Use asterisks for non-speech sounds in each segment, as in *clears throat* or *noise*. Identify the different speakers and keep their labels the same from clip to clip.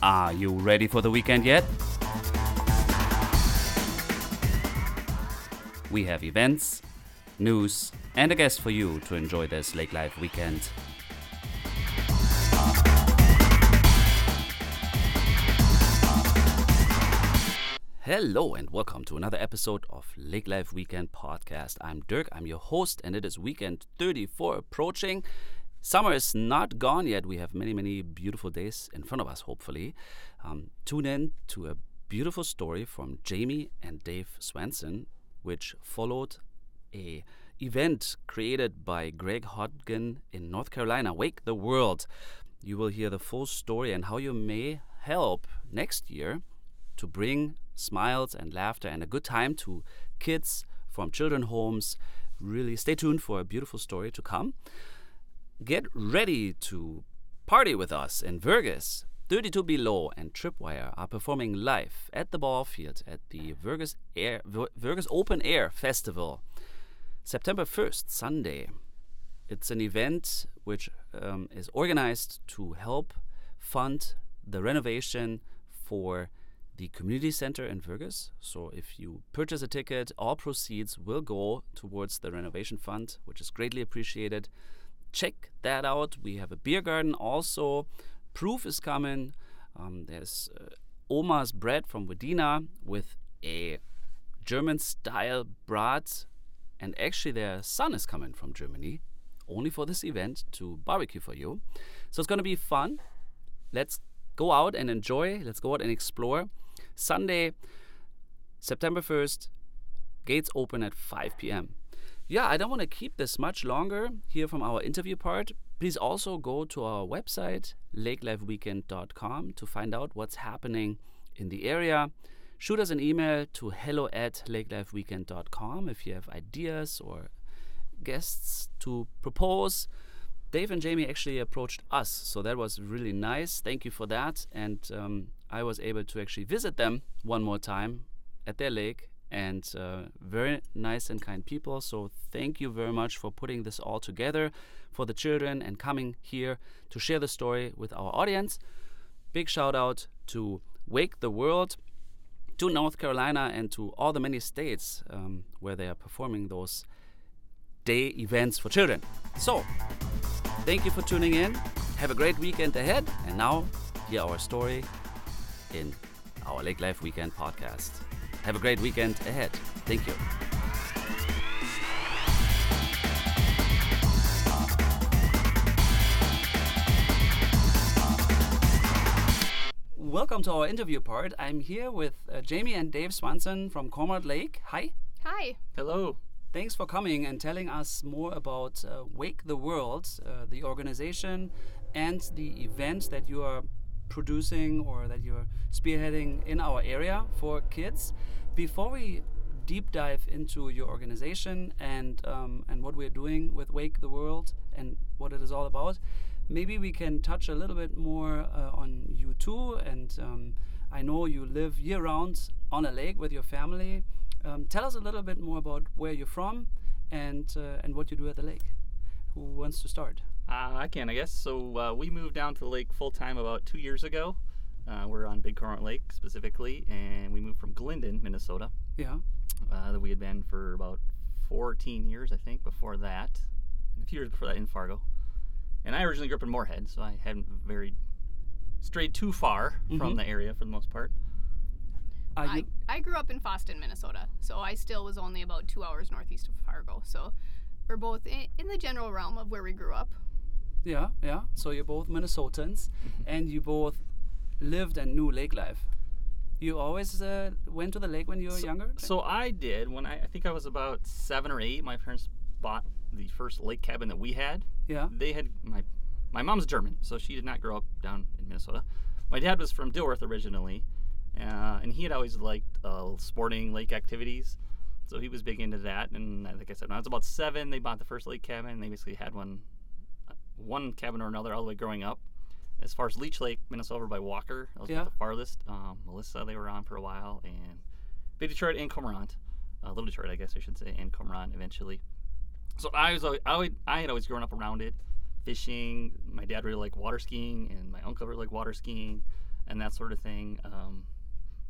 Speaker 1: Are you ready for the weekend yet? We have events, news, and a guest for you to enjoy this Lake Life weekend. Hello and welcome to another episode of Lake Life Weekend Podcast. I'm Dirk, I'm your host, and it is weekend 34 approaching. Summer is not gone yet. We have many, many beautiful days in front of us, hopefully. Um, tune in to a beautiful story from Jamie and Dave Swanson, which followed a event created by Greg Hodgin in North Carolina, Wake the World. You will hear the full story and how you may help next year to bring smiles and laughter and a good time to kids from children homes. Really stay tuned for a beautiful story to come. Get ready to party with us in Vergas. 32 Below and Tripwire are performing live at the ball field at the Vergas, Air, Vergas Open Air Festival, September 1st, Sunday. It's an event which um, is organized to help fund the renovation for the community center in Vergas. So if you purchase a ticket, all proceeds will go towards the renovation fund, which is greatly appreciated. Check that out. We have a beer garden also. Proof is coming. Um, there's uh, Oma's bread from Wadena with a German style brat. And actually, their son is coming from Germany only for this event to barbecue for you. So it's going to be fun. Let's go out and enjoy. Let's go out and explore. Sunday, September 1st, gates open at 5 p.m. Yeah, I don't want to keep this much longer here from our interview part. Please also go to our website, lakelifeweekend.com, to find out what's happening in the area. Shoot us an email to hello at lakelifeweekend.com if you have ideas or guests to propose. Dave and Jamie actually approached us, so that was really nice. Thank you for that. And um, I was able to actually visit them one more time at their lake and uh, very nice and kind people. So thank you very much for putting this all together for the children and coming here to share the story with our audience. Big shout out to Wake the World, to North Carolina, and to all the many states um, where they are performing those day events for children. So, thank you for tuning in. Have a great weekend ahead. And now, hear our story in our Lake Life Weekend podcast. Have a great weekend ahead. Thank you. Welcome to our interview part. I'm here with uh, Jamie and Dave Swanson from Cormorant Lake. Hi.
Speaker 2: Hi.
Speaker 3: Hello.
Speaker 1: Thanks for coming and telling us more about uh, Wake the World, uh, the organization, and the event that you are producing or that you're spearheading in our area for kids. Before we deep dive into your organization and um, and what we're doing with Wake the World and what it is all about, maybe we can touch a little bit more uh, on you too. And um, I know you live year round on a lake with your family. Um, tell us a little bit more about where you're from and uh, and what you do at the lake. Who wants to start?
Speaker 3: Uh, I can, I guess. So uh, we moved down to the lake full time about two years ago. Uh, we're on Big Cormorant Lake specifically, and we moved from Glyndon, Minnesota.
Speaker 1: Yeah.
Speaker 3: Uh, that we had been for about 14 years, I think, before that, and a few years before that in Fargo. And I originally grew up in Moorhead, so I hadn't very strayed too far
Speaker 1: Mhm.
Speaker 3: from the area for the most part.
Speaker 2: I, I grew up in Fosston, Minnesota, so I still was only about two hours northeast of Fargo. So we're both in, in the general realm of where we grew up.
Speaker 1: yeah, yeah. So you're both Minnesotans, *laughs* and you both lived and knew lake life. You always uh, went to the lake when you were
Speaker 3: So-
Speaker 1: younger.
Speaker 3: So I did when I, I think I was about seven or eight. My parents bought the first lake cabin that we had.
Speaker 1: yeah.
Speaker 3: They had my my mom's German, so she did not grow up down in Minnesota. My dad was from Dilworth originally, uh, and he had always liked uh, sporting lake activities, so he was big into that. And like I said, when I was about seven, they bought the first lake cabin. They basically had one uh, one cabin or another all the way growing up. As far as Leech Lake, Minnesota by Walker, that was
Speaker 1: Yeah.
Speaker 3: the farthest. Um, Melissa, they were on for a while, and Big Detroit and Cormorant, uh, Little Detroit, I guess I should say, and Cormorant eventually. So I was, always, I, would, I had always grown up around it, fishing. My dad really liked water skiing, and my uncle really liked water skiing. and that sort of thing. Um,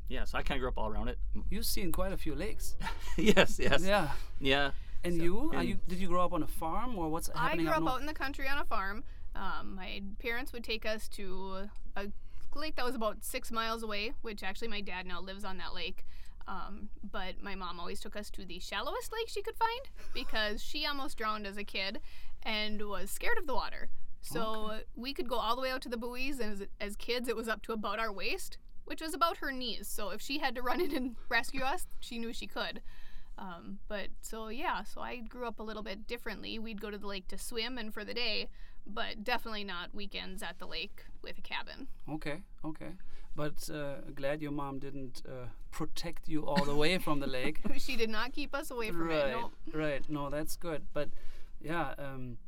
Speaker 3: yeah, so I kind of grew up all around it.
Speaker 1: You've seen quite a few lakes. *laughs*
Speaker 3: yes, yes,
Speaker 1: yeah.
Speaker 3: yeah.
Speaker 1: And you? Are
Speaker 3: and-
Speaker 1: you? Did you grow up on a farm or what's
Speaker 2: I
Speaker 1: happening
Speaker 2: grew up
Speaker 1: north?
Speaker 2: out in the country on a farm. Um, my parents would take us to a lake that was about six miles away, which actually my dad now lives on that lake. Um, but my mom always took us to the shallowest lake she could find because she almost drowned as a kid and was scared of the water. So we could go all the way out to the buoys, and as, as kids, it was up to about our waist, which was about her knees. So if she had to run *laughs* in and rescue us, she knew she could. Um, but so yeah, so I grew up a little bit differently. We'd go to the lake to swim and for the day, but definitely not weekends at the lake with a cabin.
Speaker 1: Okay, okay. But uh, glad your mom didn't uh, protect you all the way from the *laughs* lake.
Speaker 2: she did not keep us away from
Speaker 1: right,
Speaker 2: it. No.
Speaker 1: right. No, that's good. But yeah, um,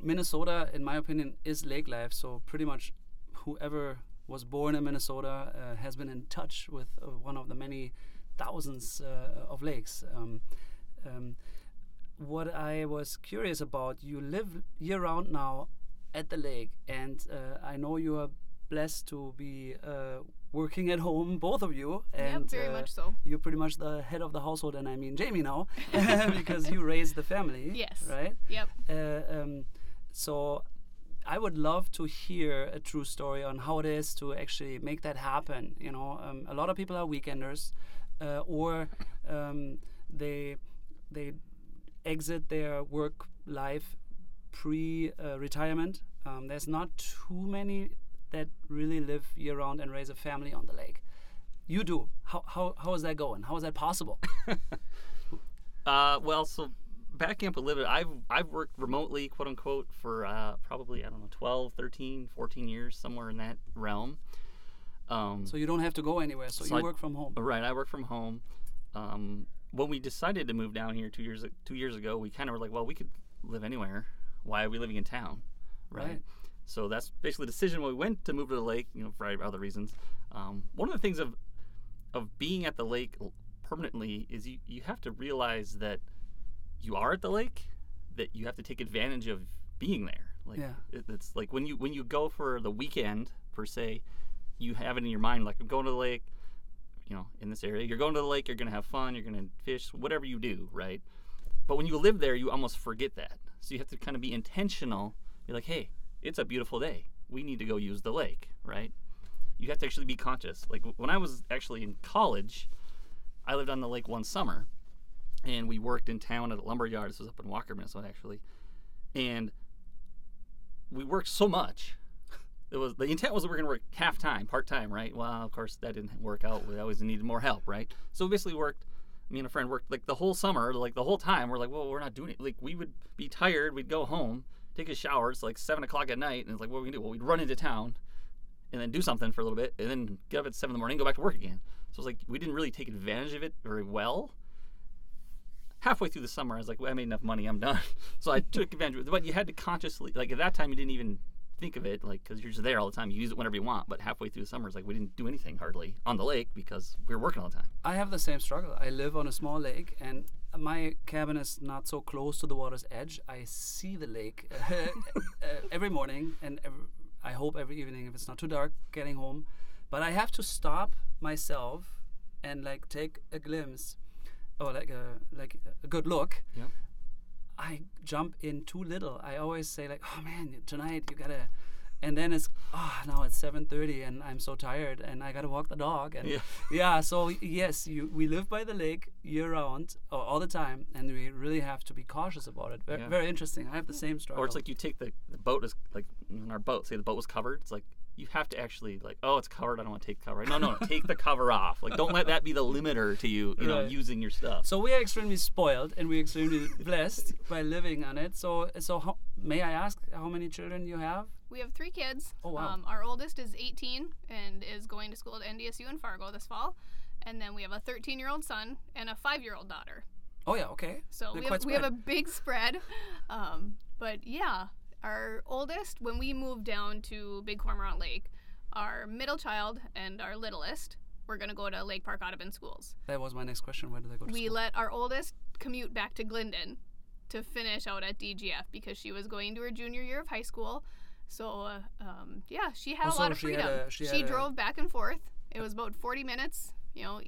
Speaker 1: Minnesota, in my opinion, is lake life. So pretty much whoever was born in Minnesota uh, has been in touch with uh, one of the many thousands uh, of lakes. Um, um, what I was curious about, you live year round now at the lake, and uh, I know you are blessed to be uh, working at home, both of you.
Speaker 2: Yeah,
Speaker 1: And
Speaker 2: very
Speaker 1: uh,
Speaker 2: much so.
Speaker 1: you're pretty much the head of the household, and I mean Jamie now, *laughs* because you raised the family.
Speaker 2: Yes.
Speaker 1: Right.
Speaker 2: Yep.
Speaker 1: Uh, um, so I would love to hear a true story on how it is to actually make that happen. You know, um, a lot of people are weekenders, uh, or um, they they exit their work life pre-retirement. um, there's not too many that really live year round and raise a family on the lake. You do. How, how, how is that going? How is that possible? *laughs*
Speaker 3: Uh, well, so back camp with Livid, I've I've worked remotely, quote unquote, for uh, probably I don't know 12, 13, 14 years, somewhere in that realm. Um,
Speaker 1: so you don't have to go anywhere. So,
Speaker 3: So
Speaker 1: you
Speaker 3: I-
Speaker 1: work from home.
Speaker 3: Right, I work from home. Um, when we decided to move down here two years two years ago, we kind of were like, well, we could live anywhere. Why are we living in town? Right.
Speaker 1: Right.
Speaker 3: So that's basically the decision when we went to move to the lake. You know, for other reasons. Um, one of the things of of being at the lake permanently is you you have to realize that you are at the lake, that you have to take advantage of being there. Like
Speaker 1: Yeah.
Speaker 3: it, it's like when you when you go for the weekend per se, you have it in your mind like I'm going to the lake you know, in this area. You're going to the lake, you're going to have fun, you're going to fish, whatever you do, right? But when you live there, you almost forget that. So you have to kind of be intentional. You're like, hey, it's a beautiful day. We need to go use the lake, right? You have to actually be conscious. Like when I was actually in college, I lived on the lake one summer and we worked in town at a lumber yard. This was up in Walker, Minnesota, actually. And we worked so much it was the intent was that we are going to work half time, part time, right? Well, of course that didn't work out. We always needed more help, right? So we basically worked. Me and a friend worked like the whole summer, like the whole time. We're like, well, we're not doing it. Like we would be tired, we'd go home, take a shower. It's like seven o'clock at night, and it's like, what are we gonna do? Well, we'd run into town, and then do something for a little bit, and then get up at seven in the morning, go back to work again. So it's like we didn't really take advantage of it very well. Halfway through the summer, I was like, well, I made enough money, I'm done. *laughs* so I took advantage of it. But you had to consciously, like at that time, you didn't even think of it like because you're just there all the time you use it whenever you want but halfway through the summer it's like we didn't do anything hardly on the lake because we were working all the time
Speaker 1: I have the same struggle. I live on a small lake, and my cabin is not so close to the water's edge. I see the lake *laughs* uh, every morning, and ev I hope every evening if it's not too dark, getting home. But I have to stop myself and like take a glimpse, or like a like a good look.
Speaker 3: yeah
Speaker 1: I jump in too little. I always say like, "Oh man, tonight you gotta," and then it's, "Oh, now it's 7:30 and I'm so tired and I gotta walk the dog." And
Speaker 3: Yeah.
Speaker 1: yeah, so yes, you we live by the lake year round, or all the time, and we really have to be cautious about it. Very,
Speaker 3: Yeah.
Speaker 1: very interesting. I have the same struggle.
Speaker 3: or it's like you take the, the boat is like in our boat say the boat was covered it's like you have to actually like oh it's covered i don't want to take the cover no no no take the cover off like don't let that be the *laughs* limiter to you you know
Speaker 1: Right.
Speaker 3: using your stuff
Speaker 1: So we are extremely spoiled and we're extremely *laughs* blessed by living on it. So, so how, may I ask how many children you have?
Speaker 2: We have three kids.
Speaker 1: Oh, wow.
Speaker 2: Um, our oldest is 18 and is going to school at NDSU in Fargo this fall. And then we have a 13 year old son and a five year old daughter.
Speaker 1: Oh yeah, okay.
Speaker 2: So
Speaker 1: They're
Speaker 2: we
Speaker 1: quite
Speaker 2: have, we have a big spread. Um, but yeah, our oldest, when we moved down to Big Cormorant Lake, our middle child and our littlest were going to go to Lake Park Audubon schools.
Speaker 1: That was my next question. Where do they go to
Speaker 2: We
Speaker 1: school?
Speaker 2: let our oldest commute back to Glyndon to finish out at DGF because she was going to her junior year of high school. So uh, um, yeah, she had
Speaker 1: Oh,
Speaker 2: a lot of
Speaker 1: she
Speaker 2: freedom.
Speaker 1: a- she a-
Speaker 2: drove back and forth. It was about 40 minutes, you know,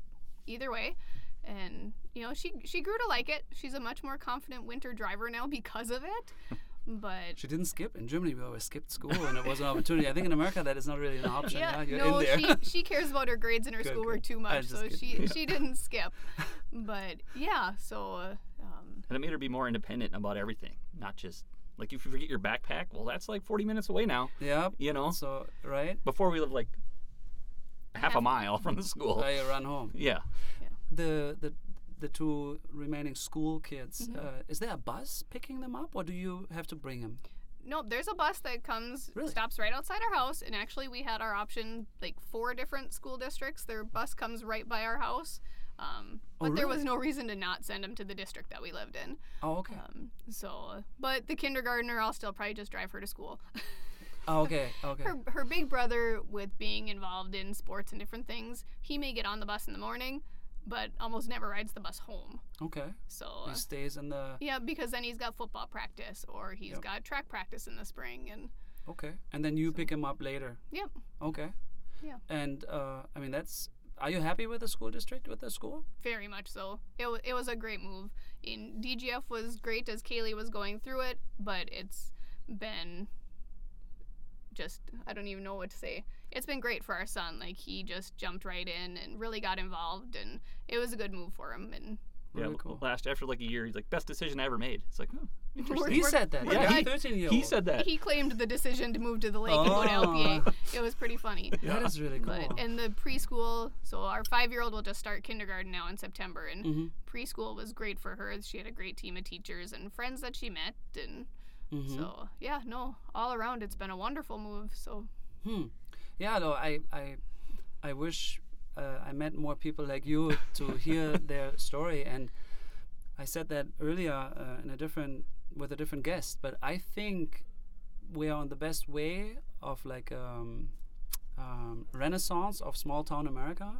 Speaker 2: either way. And you know, she she grew to like it. She's a much more confident winter driver now because of it. *laughs* But
Speaker 1: She didn't skip. In Germany, we always skipped school and it was an opportunity. I think in America, that is not really an option. Yeah,
Speaker 2: yeah, no, she she cares about her grades and her
Speaker 1: Good,
Speaker 2: schoolwork
Speaker 1: good.
Speaker 2: too much, so
Speaker 1: just
Speaker 2: she
Speaker 1: kidding.
Speaker 2: she didn't skip. But yeah, so uh, um,
Speaker 3: And it made her be more independent about everything, not just like if you forget your backpack. Well, that's like 40 minutes away now.
Speaker 1: yeah.
Speaker 3: You know,
Speaker 1: So right,
Speaker 3: before we lived like half a mile from the school.
Speaker 1: I run home.
Speaker 3: Yeah.
Speaker 1: The the the two remaining school kids.
Speaker 2: Mm-hmm.
Speaker 1: Uh, is there a bus picking them up, or do you have to bring them?
Speaker 2: Nope, there's a bus that comes,
Speaker 1: Really?
Speaker 2: stops right outside our house, and actually we had our option like four different school districts. Their bus comes right by our house, um,
Speaker 1: Oh,
Speaker 2: but there was no reason to not send them to the district that we lived in.
Speaker 1: Oh, okay.
Speaker 2: Um, so, but the kindergartner, I'll still probably just drive her to school.
Speaker 1: Oh, okay. *laughs* Okay.
Speaker 2: her her big brother, with being involved in sports and different things, he may get on the bus in the morning, but almost never rides the bus home.
Speaker 1: Okay.
Speaker 2: So.
Speaker 1: He
Speaker 2: uh,
Speaker 1: stays in the.
Speaker 2: yeah, because then he's got football practice or he's
Speaker 1: Yep.
Speaker 2: got track practice in the spring, and
Speaker 1: Okay. And then you pick him up later.
Speaker 2: yep,
Speaker 1: Okay.
Speaker 2: Yeah.
Speaker 1: And uh, I mean, that's. Are you happy with the school district with the school?
Speaker 2: Very much so. It, wa it was a great move. In DGF was great as Kaylee was going through it, but it's been just I don't even know what to say. It's been great for our son. Like he just jumped right in and really got involved, and it was a good move for him. And
Speaker 3: Yeah.
Speaker 1: Really cool.
Speaker 3: Last after like a year, he's like best decision I ever made. It's like, oh, interesting.
Speaker 1: He said that.
Speaker 2: we're
Speaker 1: Yeah,
Speaker 2: good.
Speaker 1: he
Speaker 3: He said that.
Speaker 2: he claimed the decision to move to the lake and go to
Speaker 1: Oh.
Speaker 2: LPA. It was pretty funny. *laughs*
Speaker 1: That is really cool.
Speaker 2: But in the preschool, so our five-year-old will just start kindergarten now in September, and
Speaker 1: Mhm.
Speaker 2: preschool was great for her. She had a great team of teachers and friends that she met, and
Speaker 1: Mhm.
Speaker 2: so yeah, no, all around it's been a wonderful move. So
Speaker 1: Hmm. Yeah, no, I, I, I wish uh, I met more people like you to hear *laughs* their story. And I said that earlier uh, in a different with a different guest, but I think we are on the best way of like um, um, renaissance of small town America,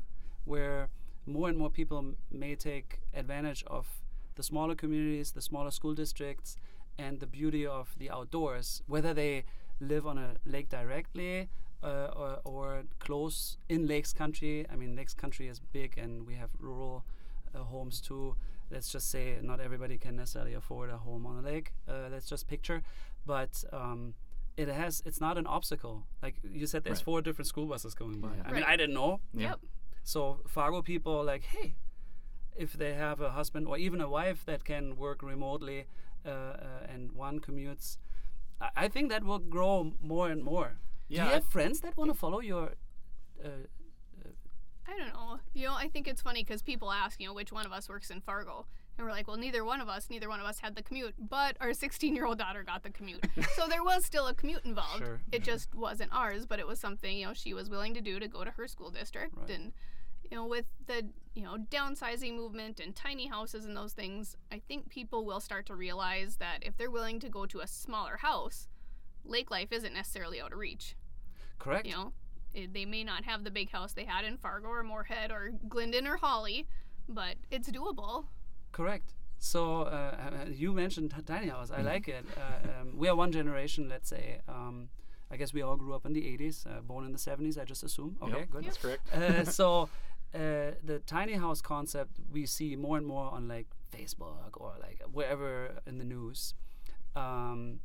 Speaker 1: where more and more people m- may take advantage of the smaller communities, the smaller school districts, and the beauty of the outdoors, whether they live on a lake directly uh, or, or close in lakes country. I mean, lakes country is big, and we have rural uh, homes too. Let's just say not everybody can necessarily afford a home on a lake. Uh, let's just picture, but um, it has. It's not an obstacle. Like you said, there's
Speaker 3: Right.
Speaker 1: four different school buses going by. I mean, I didn't know.
Speaker 3: Yeah.
Speaker 2: yep,
Speaker 1: So Fargo people are like, hey, if they have a husband or even a wife that can work remotely uh, uh, and one commutes, I, I think that will grow more and more. Do you
Speaker 3: I-
Speaker 1: have friends that want to follow your? Uh,
Speaker 2: I don't know. You know, I think it's funny because people ask, you know, which one of us works in Fargo. And we're like, well, neither one of us, neither one of us had the commute, but our 16 year old daughter got the commute. *laughs* so there was still a commute involved.
Speaker 1: Sure,
Speaker 2: it just wasn't ours, but it was something, you know, she was willing to do to go to her school district.
Speaker 1: Right.
Speaker 2: And, you know, with the, you know, downsizing movement and tiny houses and those things, I think people will start to realize that if they're willing to go to a smaller house, lake life isn't necessarily out of reach
Speaker 1: correct.
Speaker 2: you know it, they may not have the big house they had in fargo or moorhead or Glyndon or Hawley but it's doable
Speaker 1: Correct. So uh, uh, you mentioned tiny house. I like it. Uh, um, we are one generation, let's say. Um, I guess we all grew up in the 80s, uh, born in the 70s. I just assume. Okay,
Speaker 3: Yep,
Speaker 1: good.
Speaker 3: That's correct.
Speaker 1: uh, *laughs* so uh, the tiny house concept we see more and more on like Facebook or like wherever in the news. Um,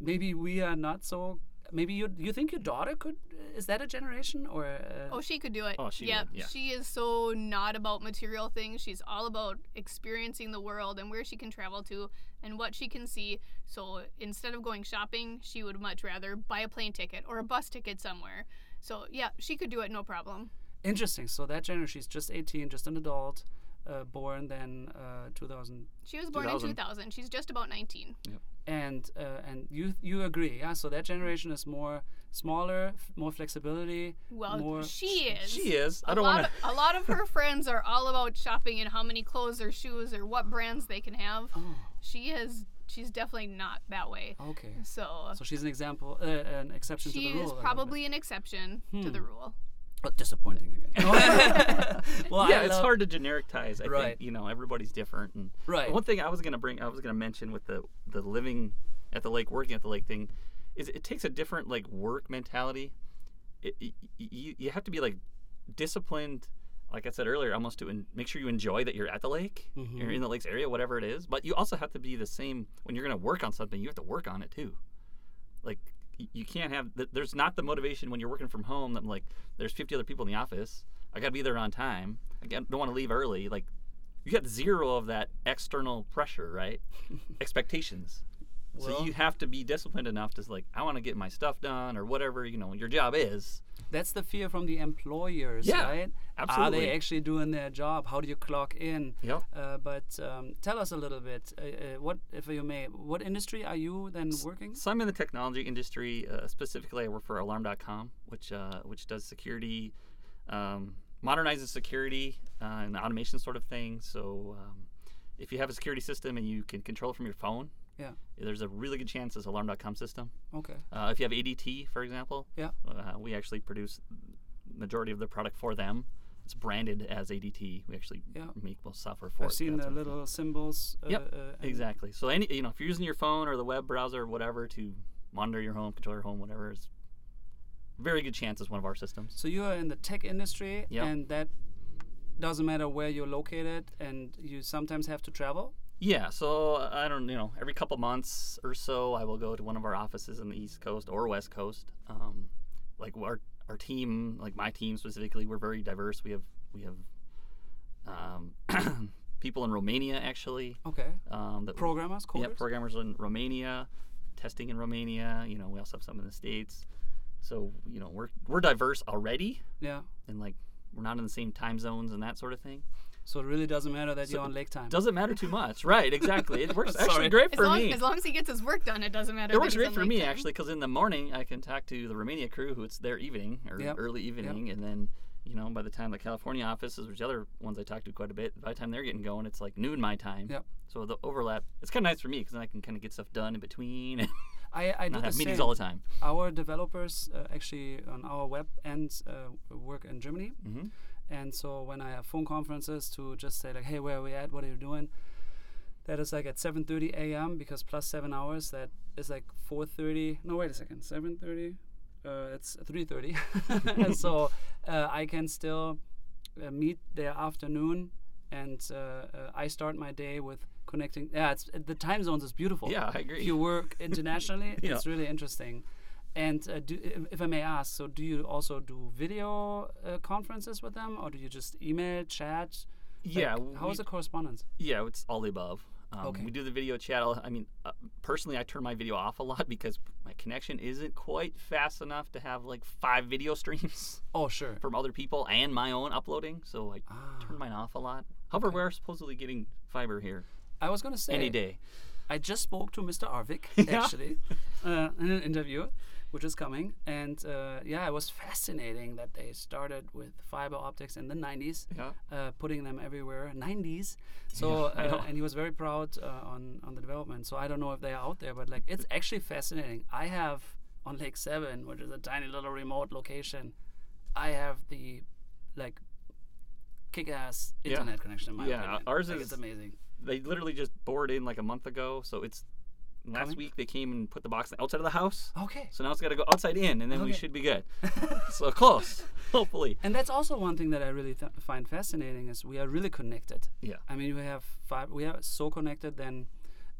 Speaker 1: maybe we are not so. Maybe you you think your daughter could? Is that a generation or? Uh,
Speaker 2: oh she could do it
Speaker 3: Oh, she
Speaker 2: yeah,
Speaker 3: would, yeah.
Speaker 2: she is so not about material things she's all about experiencing the world and where she can travel to and what she can see so instead of going shopping she would much rather buy a plane ticket or a bus ticket somewhere so yeah she could do it no problem
Speaker 1: Interesting. So that generation, she's just 18, just an adult, uh, born then uh, 2000.
Speaker 2: she was born
Speaker 3: 2000.
Speaker 2: in 2000 she's just about 19
Speaker 1: And uh, and you you agree, yeah? So that generation is more smaller, f- more flexibility.
Speaker 2: well
Speaker 1: more
Speaker 2: she is
Speaker 3: She is. I
Speaker 2: a
Speaker 3: don't want to.
Speaker 2: A lot of her friends are all about shopping and how many clothes or shoes or what brands they can have.
Speaker 1: Oh,
Speaker 2: She is. She's definitely not that way.
Speaker 1: okay.
Speaker 2: So,
Speaker 1: So she's an example, uh, an exception to
Speaker 2: she
Speaker 1: the rule.
Speaker 2: is probably an exception to the rule.
Speaker 1: Oh, disappointing again. *laughs* well, *laughs*
Speaker 3: yeah,
Speaker 1: I
Speaker 3: it's
Speaker 1: love-
Speaker 3: hard to genericize. I
Speaker 1: Right.
Speaker 3: think you know everybody's different. And
Speaker 1: Right.
Speaker 3: One thing I was gonna bring, I was gonna mention with the the living at the lake, working at the lake thing, is it takes a different like work mentality. It, it, you you have to be like disciplined. Like I said earlier, almost to en- make sure you enjoy that you're at the lake, mm-hmm. you're in the lake's area, whatever it is. But you also have to be the same when you're going to work on something. You have to work on it too. Like you can't have there's not the motivation when you're working from home that like there's 50 other people in the office. I got to be there on time. I don't want to leave early. Like you got zero of that external pressure, right? *laughs* Expectations. So you have to be disciplined enough to like I want to get my stuff done or whatever you know your job is.
Speaker 1: That's the fear from the employers,
Speaker 3: Yeah,
Speaker 1: right? Are
Speaker 3: absolutely.
Speaker 1: they actually doing their job? How do you clock in?
Speaker 3: Yep.
Speaker 1: Uh, but um, tell us a little bit. Uh, uh, what, if you may, what industry are you then working?
Speaker 3: So I'm in the technology industry. Uh, specifically, I work for Alarm.com, which uh, which does security, um, modernizes security uh, and automation sort of thing. So um, if you have a security system and you can control it from your phone,
Speaker 1: Yeah.
Speaker 3: there's a really good chance it's Alarm.com system.
Speaker 1: Okay.
Speaker 3: Uh, if you have ADT, for example,
Speaker 1: Yeah.
Speaker 3: uh, we actually produce majority of the product for them. It's branded as ADT. We actually
Speaker 1: Yeah.
Speaker 3: make most software for
Speaker 1: I've
Speaker 3: it.
Speaker 1: seen
Speaker 3: That's
Speaker 1: the little symbols. Uh,
Speaker 3: Yep,
Speaker 1: uh,
Speaker 3: exactly. So any you know if you're using your phone or the web browser or whatever to monitor your home, control your home, whatever, it's very good chance it's one of our systems.
Speaker 1: So you are in the tech industry,
Speaker 3: Yep.
Speaker 1: and that doesn't matter where you're located, and you sometimes have to travel.
Speaker 3: Yeah, so I don't you know every couple months or so I will go to one of our offices in the East Coast or West Coast. Um, like our our team, like my team specifically, we're very diverse. We have we have um, *clears throat* people in Romania actually.
Speaker 1: Okay.
Speaker 3: Um,
Speaker 1: Programmers, coders.
Speaker 3: Yeah, programmers in Romania, testing in Romania. You know, we also have some in the states. So you know, we're we're diverse already,
Speaker 1: yeah.
Speaker 3: and like we're not in the same time zones and that sort of thing.
Speaker 1: So it really doesn't matter that
Speaker 3: So
Speaker 1: you're on lake time.
Speaker 3: Doesn't matter too much, right? Exactly. It works *laughs* actually great
Speaker 2: As
Speaker 3: for
Speaker 2: long,
Speaker 3: me.
Speaker 2: as long as he gets his work done, it doesn't matter.
Speaker 3: it works great for me
Speaker 2: time.
Speaker 3: actually because in the morning I can talk to the Romania crew who it's their evening or
Speaker 1: Yep.
Speaker 3: early evening, and then you know by the time the California offices, which the other ones I talk to quite a bit, by the time they're getting going, it's like noon my time.
Speaker 1: Yep.
Speaker 3: So the overlap, it's kind of nice for me because then I can kind of get stuff done in between *laughs* and
Speaker 1: I, I do
Speaker 3: not
Speaker 1: the
Speaker 3: have meetings
Speaker 1: same.
Speaker 3: all the time.
Speaker 1: Our developers uh, actually on our web end uh, work in Germany,
Speaker 3: Mhm.
Speaker 1: And so when I have phone conferences to just say like, "Hey, where are we at? What are you doing?" That is like at 7:30 a.m. because plus seven hours. That is like 4:30. No, wait a second. 7:30. Uh, it's 3:30. *laughs* and so uh, I can still uh, meet their afternoon, and uh, uh, I start my day with connecting. Yeah, it's the time zones is beautiful.
Speaker 3: Yeah, I agree.
Speaker 1: If you work *laughs* internationally,
Speaker 3: Yeah.
Speaker 1: it's really interesting. And uh, do, if- I may ask, so do you also do video uh, conferences with them, or do you just email, chat? Like,
Speaker 3: Yeah,
Speaker 1: how is
Speaker 3: we-
Speaker 1: the correspondence?
Speaker 3: Yeah, it's all the above. Um,
Speaker 1: Okay.
Speaker 3: We do the video chat. I'll- mean, uh, personally, I turn my video off a lot *laughs* because my connection isn't quite fast enough to have like five video *laughs* streams
Speaker 1: Oh, sure.
Speaker 3: from other people and my own uploading. So I
Speaker 1: Ah.
Speaker 3: turn mine off a lot. However, we're supposedly getting fiber here
Speaker 1: I was gonna say
Speaker 3: any day.
Speaker 1: I just spoke to Mr. Arvig *laughs*
Speaker 3: Yeah.
Speaker 1: actually uh, in an interview, which is coming, and uh, yeah, it was fascinating that they started with fiber optics in the 90s,
Speaker 3: Yeah.
Speaker 1: uh, putting them everywhere. 90s. *laughs* So
Speaker 3: Yeah,
Speaker 1: uh, and he was very proud uh, on on the development. So I don't know if they are out there, but like it's actually fascinating. I have on Lake Seven, which is a tiny little remote location, I have the like kick-ass
Speaker 3: Yeah.
Speaker 1: internet connection. In my
Speaker 3: Yeah,
Speaker 1: opinion.
Speaker 3: ours
Speaker 1: Like,
Speaker 3: is-
Speaker 1: it's amazing.
Speaker 3: They literally just bored in like a month ago. So it's last
Speaker 1: Coming?
Speaker 3: week they came and put the box outside of the house.
Speaker 1: Okay.
Speaker 3: So now it's got to go outside in, and then we should be good. *laughs* so close, hopefully.
Speaker 1: And that's also one thing that I really th- find fascinating is we are really connected.
Speaker 3: Yeah.
Speaker 1: I mean, we have five. We are so connected. Then,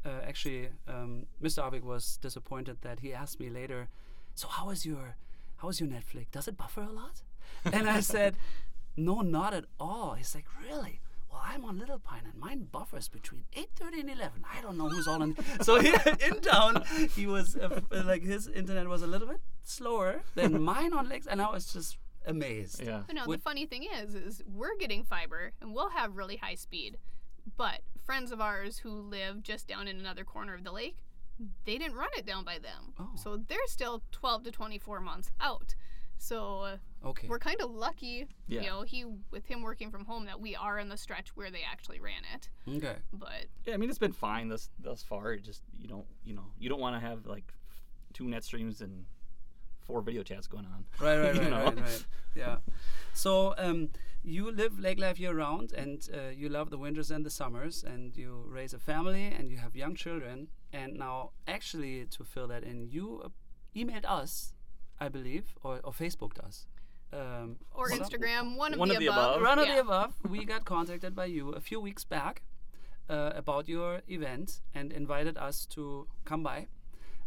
Speaker 1: uh, actually, um, Mr. Arvig was disappointed that he asked me later. So how is your how is your Netflix? Does it buffer a lot? And I said, *laughs* No, not at all. He's like, Really? Well, I'm on Little Pine and mine buffers between 8:30 and 11. I don't know who's all in. so he, *laughs* in town, he was uh, like his internet was a little bit slower than *laughs* mine on Lex, and I was just amazed.
Speaker 3: Yeah.
Speaker 2: But no,
Speaker 1: With-
Speaker 2: the funny thing is, is we're getting fiber and we'll have really high speed. But friends of ours who live just down in another corner of the lake, they didn't run it down by them.
Speaker 1: Oh.
Speaker 2: So they're still 12 to 24 months out. So uh,
Speaker 1: Okay.
Speaker 2: we're kind of lucky,
Speaker 3: Yeah.
Speaker 2: you know, he with him working from home that we are in the stretch where they actually ran it.
Speaker 1: Okay.
Speaker 2: But
Speaker 3: Yeah, I mean it's been fine thus thus far. It just you don't you know you don't want to have like two net streams and four video chats going on.
Speaker 1: Right, right, *laughs* right, right, right. Yeah. So um, you live lake life year round, and uh, you love the winters and the summers, and you raise a family, and you have young children. And now, actually, to fill that in, you uh, emailed us, I believe, or, or Facebooked us. Um,
Speaker 2: Or
Speaker 1: one of-
Speaker 2: Instagram, one of
Speaker 3: one
Speaker 2: the
Speaker 3: of the
Speaker 2: above.
Speaker 3: above.
Speaker 1: One of
Speaker 2: Yeah.
Speaker 1: the above. We got contacted by you a few weeks back uh, about your event and invited us to come by.